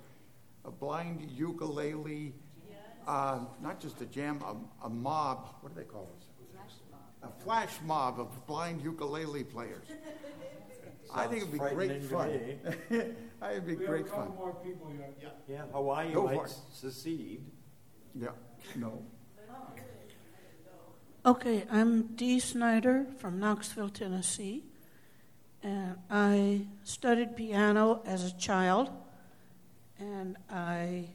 a blind ukulele, uh, not just a jam, a, a mob. What do they call this? A flash mob of blind ukulele players. <laughs> I think it'd be great fun. <laughs> I think it'd be great fun. more people yet. Yeah, Hawaii Go might secede. Yeah, no. Okay, I'm Dee Snyder from Knoxville, Tennessee, and I studied piano as a child, and I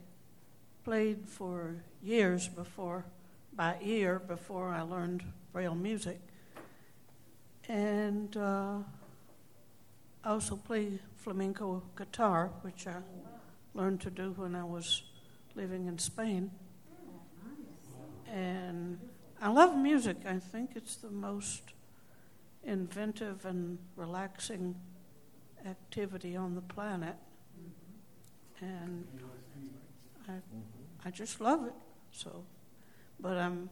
played for years before, by ear, before I learned Braille music. And uh, I also play flamenco guitar, which I learned to do when I was living in Spain. And I love music. I think it's the most inventive and relaxing activity on the planet. And I, I just love it. So, but I'm,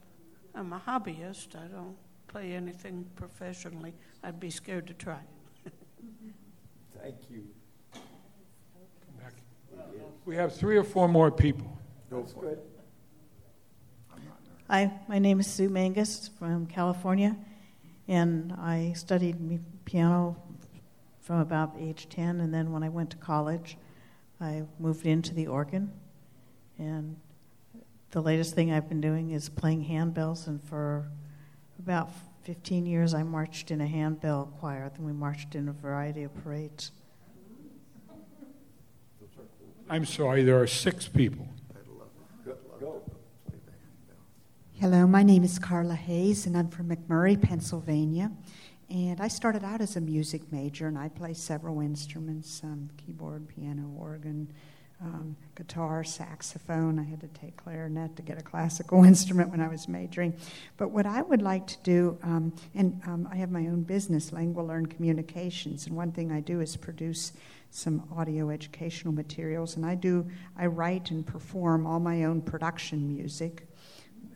I'm a hobbyist. I don't play anything professionally. I'd be scared to try. Thank you. Back. We have three or four more people. Go for it. Hi, my name is Sue Mangus from California, and I studied piano from about age 10, and then when I went to college, I moved into the organ. And the latest thing I've been doing is playing handbells, and for about 15 years, I marched in a handbell choir. Then we marched in a variety of parades. I'm sorry, there are six people. Hello, my name is Carla Hayes, and I'm from McMurray, Pennsylvania. And I started out as a music major, and I play several instruments um, keyboard, piano, organ, um, guitar, saxophone. I had to take clarinet to get a classical <laughs> instrument when I was majoring. But what I would like to do, um, and um, I have my own business, Lingua Learn Communications, and one thing I do is produce some audio educational materials, and I do I write and perform all my own production music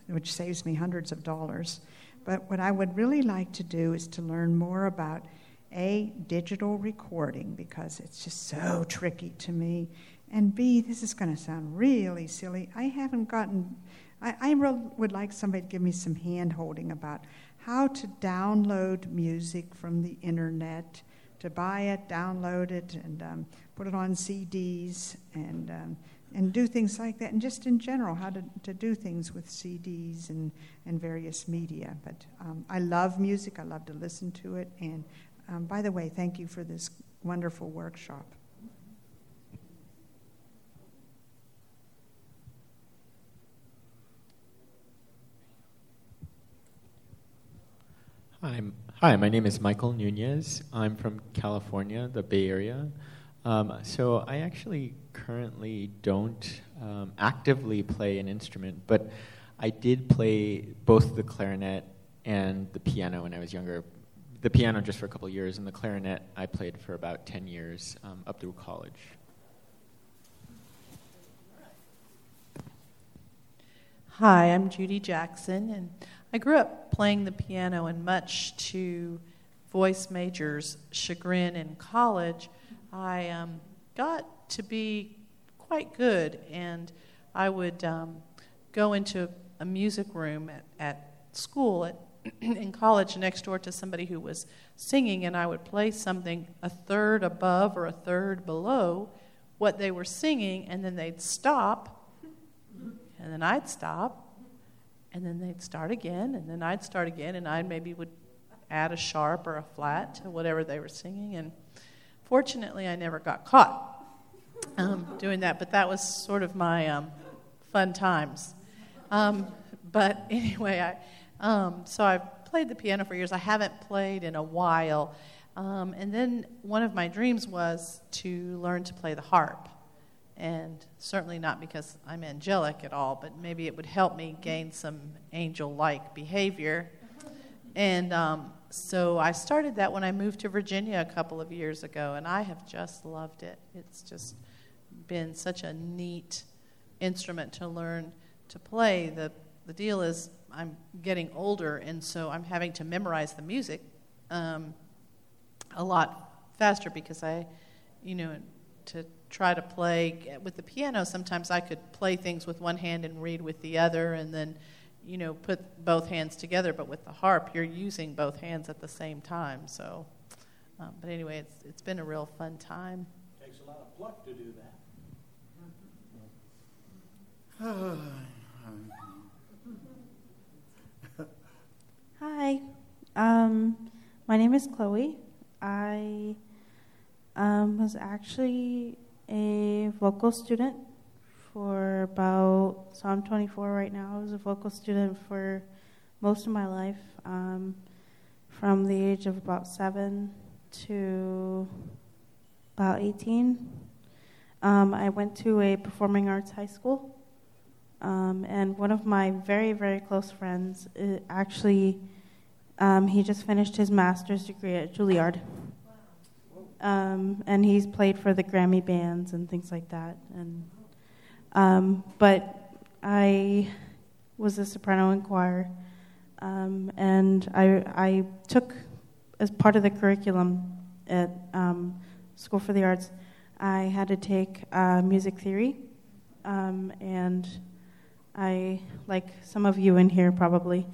which saves me hundreds of dollars. But what I would really like to do is to learn more about A, digital recording, because it's just so tricky to me. And B, this is going to sound really silly. I haven't gotten, I, I would like somebody to give me some hand holding about how to download music from the internet, to buy it, download it, and um, put it on CDs, and um, and do things like that, and just in general, how to, to do things with CDs and, and various media. But um, I love music, I love to listen to it, and um, by the way, thank you for this wonderful workshop. Hi, hi. My name is Michael Nunez. I'm from California, the Bay Area. Um, so I actually currently don't um, actively play an instrument, but I did play both the clarinet and the piano when I was younger. The piano just for a couple years, and the clarinet I played for about 10 years um, up through college. Hi, I'm Judy Jackson, and I grew up playing the piano, and much to voice majors' chagrin in college, I um, got to be quite good, and I would um, go into a music room at, at school at, <clears throat> in college next door to somebody who was singing, and I would play something a third above or a third below what they were singing, and then they'd stop, and then I'd stop, and then they'd start again, and then I'd start again, and I maybe would add a sharp or a flat to whatever they were singing. And fortunately, I never got caught um, doing that, but that was sort of my um, fun times. Um, but <laughs> anyway, I, um, so I've played the piano for years. I haven't played in a while. Um, and then one of my dreams was to learn to play the harp. And certainly not because I'm angelic at all, but maybe it would help me gain some angel like behavior. And so I started that when I moved to Virginia a couple of years ago, and I have just loved it. It's just been such a neat instrument to learn to play. The, the deal is, I'm getting older, and so I'm having to memorize the music um, a lot faster because I, you know, to try to play with the piano, sometimes I could play things with one hand and read with the other, and then, you know, put both hands together. But with the harp, you're using both hands at the same time. So, um, but anyway, it's it's been a real fun time. It Takes a lot of pluck to do that. Hi, um, my name is Chloe. I um, was actually a vocal student for about, so I'm 24 right now. I was a vocal student for most of my life, um, from the age of about seven to about 18. Um, I went to a performing arts high school um, and one of my very, very close friends uh, actually, um, he just finished his master's degree at Juilliard. Um, and he's played for the Grammy bands and things like that. And um, but I was a soprano in choir, um, and I I took as part of the curriculum at um, School for the Arts, I had to take uh, music theory, and I, like some of you in here probably,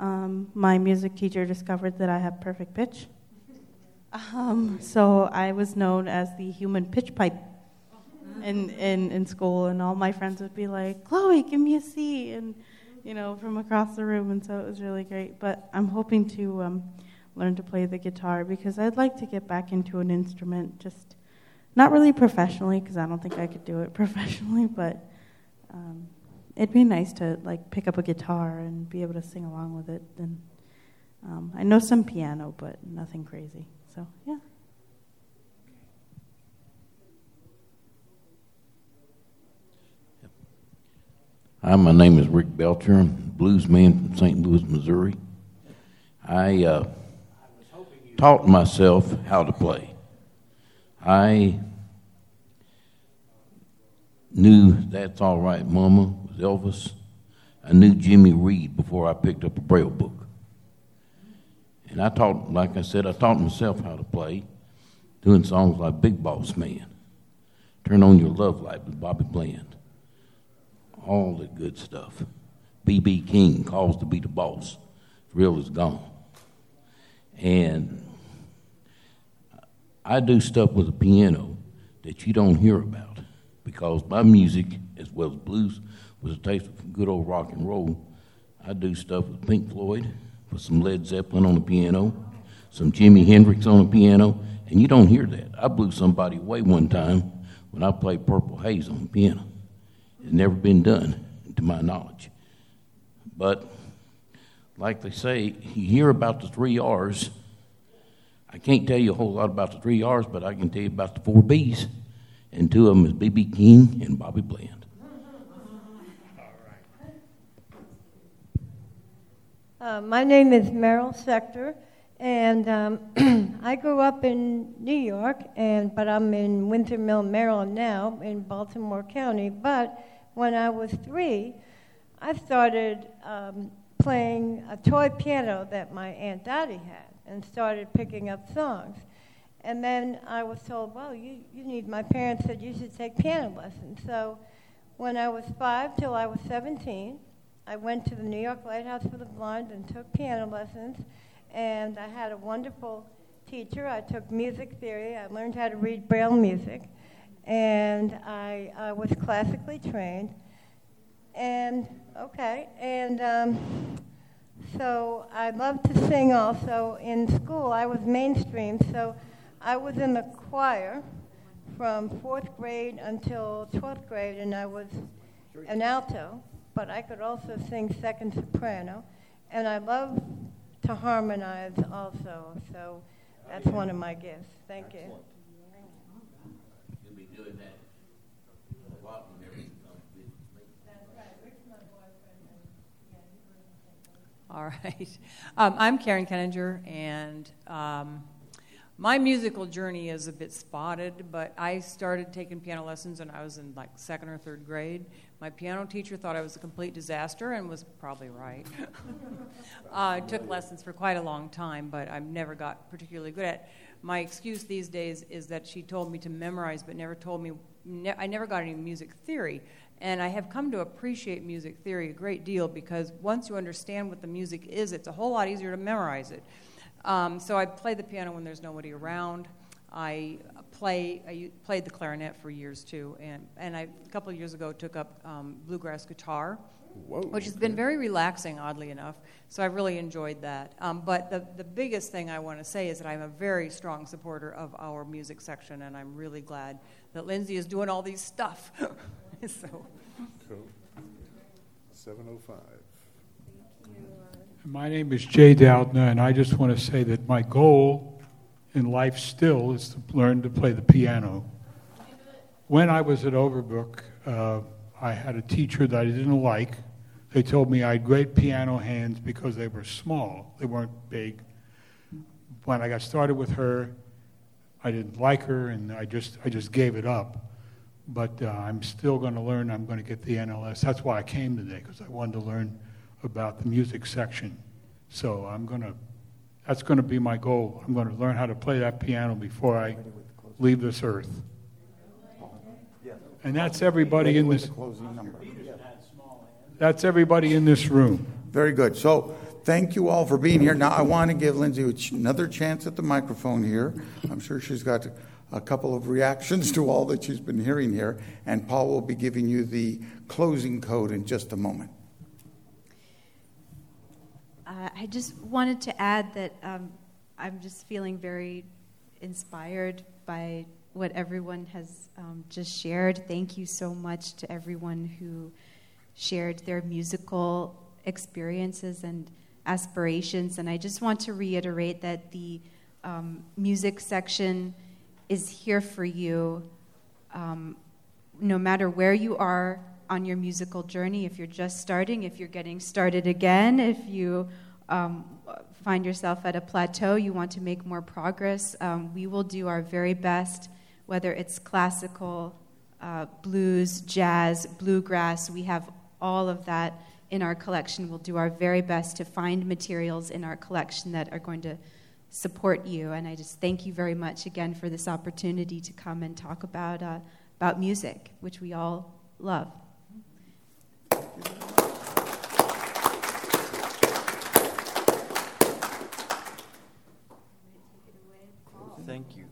um, my music teacher discovered that I have perfect pitch. Um, so I was known as the human pitch pipe in, in, in school, and all my friends would be like, Chloe, give me a C, and you know, from across the room, and so it was really great. But I'm hoping to um, learn to play the guitar because I'd like to get back into an instrument, just not really professionally, because I don't think I could do it <laughs> professionally, but um, it'd be nice to like pick up a guitar and be able to sing along with it. And um, I know some piano, but nothing crazy. So yeah. Hi, my name is Rick Belcher. I'm a blues man from St. Louis, Missouri. I uh, taught myself how to play. I knew That's All Right Mama Elvis. I knew Jimmy Reed before I picked up a Braille book. And I taught, like I said, I taught myself how to play, doing songs like Big Boss Man, Turn On Your Love Light with Bobby Bland, all the good stuff. B.B. King calls to be the boss. Thrill is gone. And I do stuff with a piano that you don't hear about because my music, as well as blues, was a taste of good old rock and roll. I do stuff with Pink Floyd, with some Led Zeppelin on the piano, some Jimi Hendrix on the piano, and you don't hear that. I blew somebody away one time when I played Purple Haze on the piano. It's never been done, to my knowledge. But like they say, you hear about the three R's. I can't tell you a whole lot about the three R's, but I can tell you about the four B's. And two of them is B.B. King and Bobby Bland. Uh, my name is Meryl Sector, and um, <clears throat> I grew up in New York, and but I'm in Windsor Mill, Maryland now, in Baltimore County. But when I was three, I started um, playing a toy piano that my aunt Dottie had, and started picking up songs. And then I was told, well, you, you need, my parents said you should take piano lessons. So when I was five till I was 17, I went to the New York Lighthouse for the Blind and took piano lessons. And I had a wonderful teacher. I took music theory. I learned how to read Braille music. And I, I was classically trained. And, okay, and um, so I love to sing also. In school, I was mainstream, so I was in the choir from fourth grade until 12th grade, and I was an alto, but I could also sing second soprano. And I love to harmonize also, so that's one of my gifts. Thank you. You'll be doing that a lot whenever you come to visit me. All right. <laughs> Um, I'm Karen Kenninger, and um, my musical journey is a bit spotted, but I started taking piano lessons when I was in like second or third grade. My piano teacher thought I was a complete disaster and was probably right. <laughs> uh, I took lessons for quite a long time, but I never got particularly good at it. My excuse these days is that she told me to memorize, but never told me, ne- I never got any music theory. And I have come to appreciate music theory a great deal because once you understand what the music is, it's a whole lot easier to memorize it. Um, so I play the piano when there's nobody around. I play. I played the clarinet for years too, and and I, a couple of years ago took up um, bluegrass guitar, Whoa, which has been very relaxing, oddly enough. So I've really enjoyed that. Um, but the the biggest thing I want to say is that I'm a very strong supporter of our music section, and I'm really glad that Lindsay is doing all these stuff. <laughs> so. Cool. 705. My name is Jay Doudna, and I just want to say that my goal in life still is to learn to play the piano. When I was at Overbrook, uh, I had a teacher that I didn't like. They told me I had great piano hands because they were small, they weren't big. When I got started with her, I didn't like her, and I just, I just gave it up. But uh, I'm still going to learn. I'm going to get the NLS. That's why I came today, because I wanted to learn about the music section. So I'm going to, that's going to be my goal. I'm going to learn how to play that piano before I leave this earth. And that's everybody in this. That's everybody in this room. Very good. So thank you all for being here. Now I want to give Lindsay another chance at the microphone here. I'm sure she's got a couple of reactions to all that she's been hearing here, and Paul will be giving you the closing code in just a moment. Uh, I just wanted to add that um, I'm just feeling very inspired by what everyone has um, just shared. Thank you so much to everyone who shared their musical experiences and aspirations. And I just want to reiterate that the um, music section is here for you um, no matter where you are on your musical journey, if you're just starting, if you're getting started again, if you um, find yourself at a plateau, you want to make more progress, um, we will do our very best, whether it's classical, uh, blues, jazz, bluegrass, we have all of that in our collection. We'll do our very best to find materials in our collection that are going to support you. And I just thank you very much again for this opportunity to come and talk about, uh, about music, which we all love. Thank you.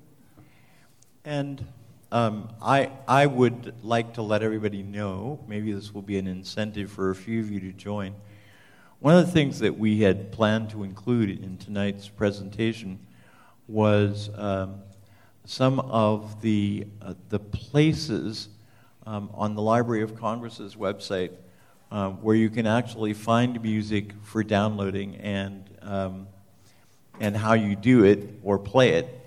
And um, I, I would like to let everybody know, maybe this will be an incentive for a few of you to join. One of the things that we had planned to include in tonight's presentation was um, some of the, uh, the places um, on the Library of Congress's website uh, where you can actually find music for downloading and, um, and how you do it or play it.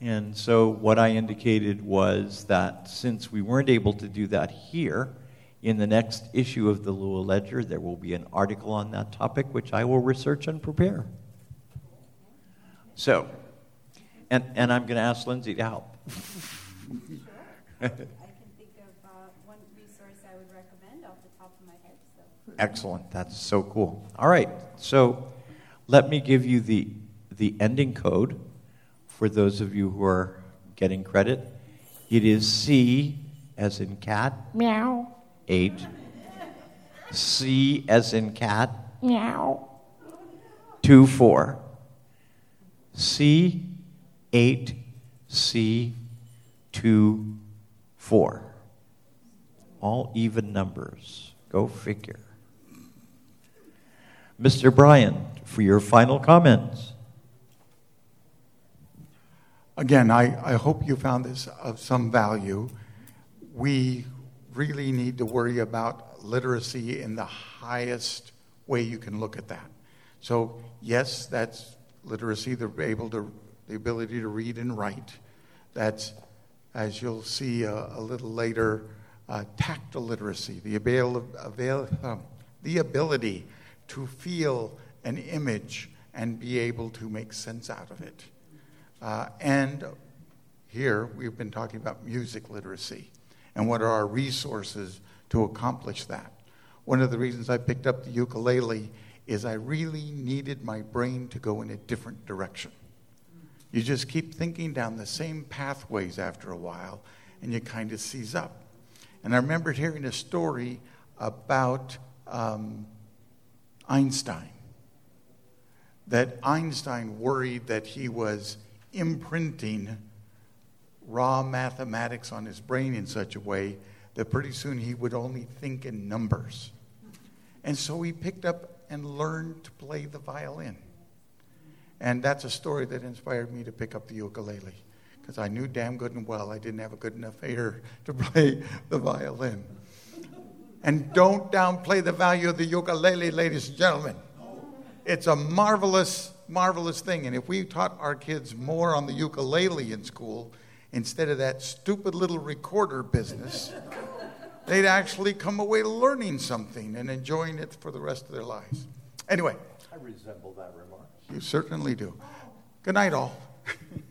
And so, what I indicated was that since we weren't able to do that here, in the next issue of the Louisville Ledger, there will be an article on that topic, which I will research and prepare. So, and, and I'm going to ask Lindsay to help. I can think of uh, one resource I would recommend off the top of my head. So. Excellent. That's so cool. All right. So, let me give you the, the ending code for those of you who are getting credit. It is C as in cat. Meow. Eight. C as in cat. Meow. 2 4. C 8 C 2 4. All even numbers. Go figure. Mr. Bryan, for your final comments. Again, I, I hope you found this of some value. We really need to worry about literacy in the highest way you can look at that. So, yes, that's literacy, the, able to, the ability to read and write. That's, as you'll see a, a little later, uh, tactile literacy, the, avail, avail, uh, the ability to feel an image and be able to make sense out of it. Uh, and here we've been talking about music literacy and what are our resources to accomplish that. One of the reasons I picked up the ukulele is I really needed my brain to go in a different direction. You just keep thinking down the same pathways after a while, and you kind of seize up. And I remembered hearing a story about um, Einstein. That Einstein worried that he was imprinting raw mathematics on his brain in such a way that pretty soon he would only think in numbers. And so he picked up and learned to play the violin. And that's a story that inspired me to pick up the ukulele because I knew damn good and well I didn't have a good enough ear to <laughs> play the violin. And don't downplay the value of the ukulele, ladies and gentlemen. It's a marvelous, marvelous thing. And if we taught our kids more on the ukulele in school instead of that stupid little recorder business, <laughs> they'd actually come away learning something and enjoying it for the rest of their lives. Anyway. I resemble that remark. You certainly do. Good night, all. <laughs>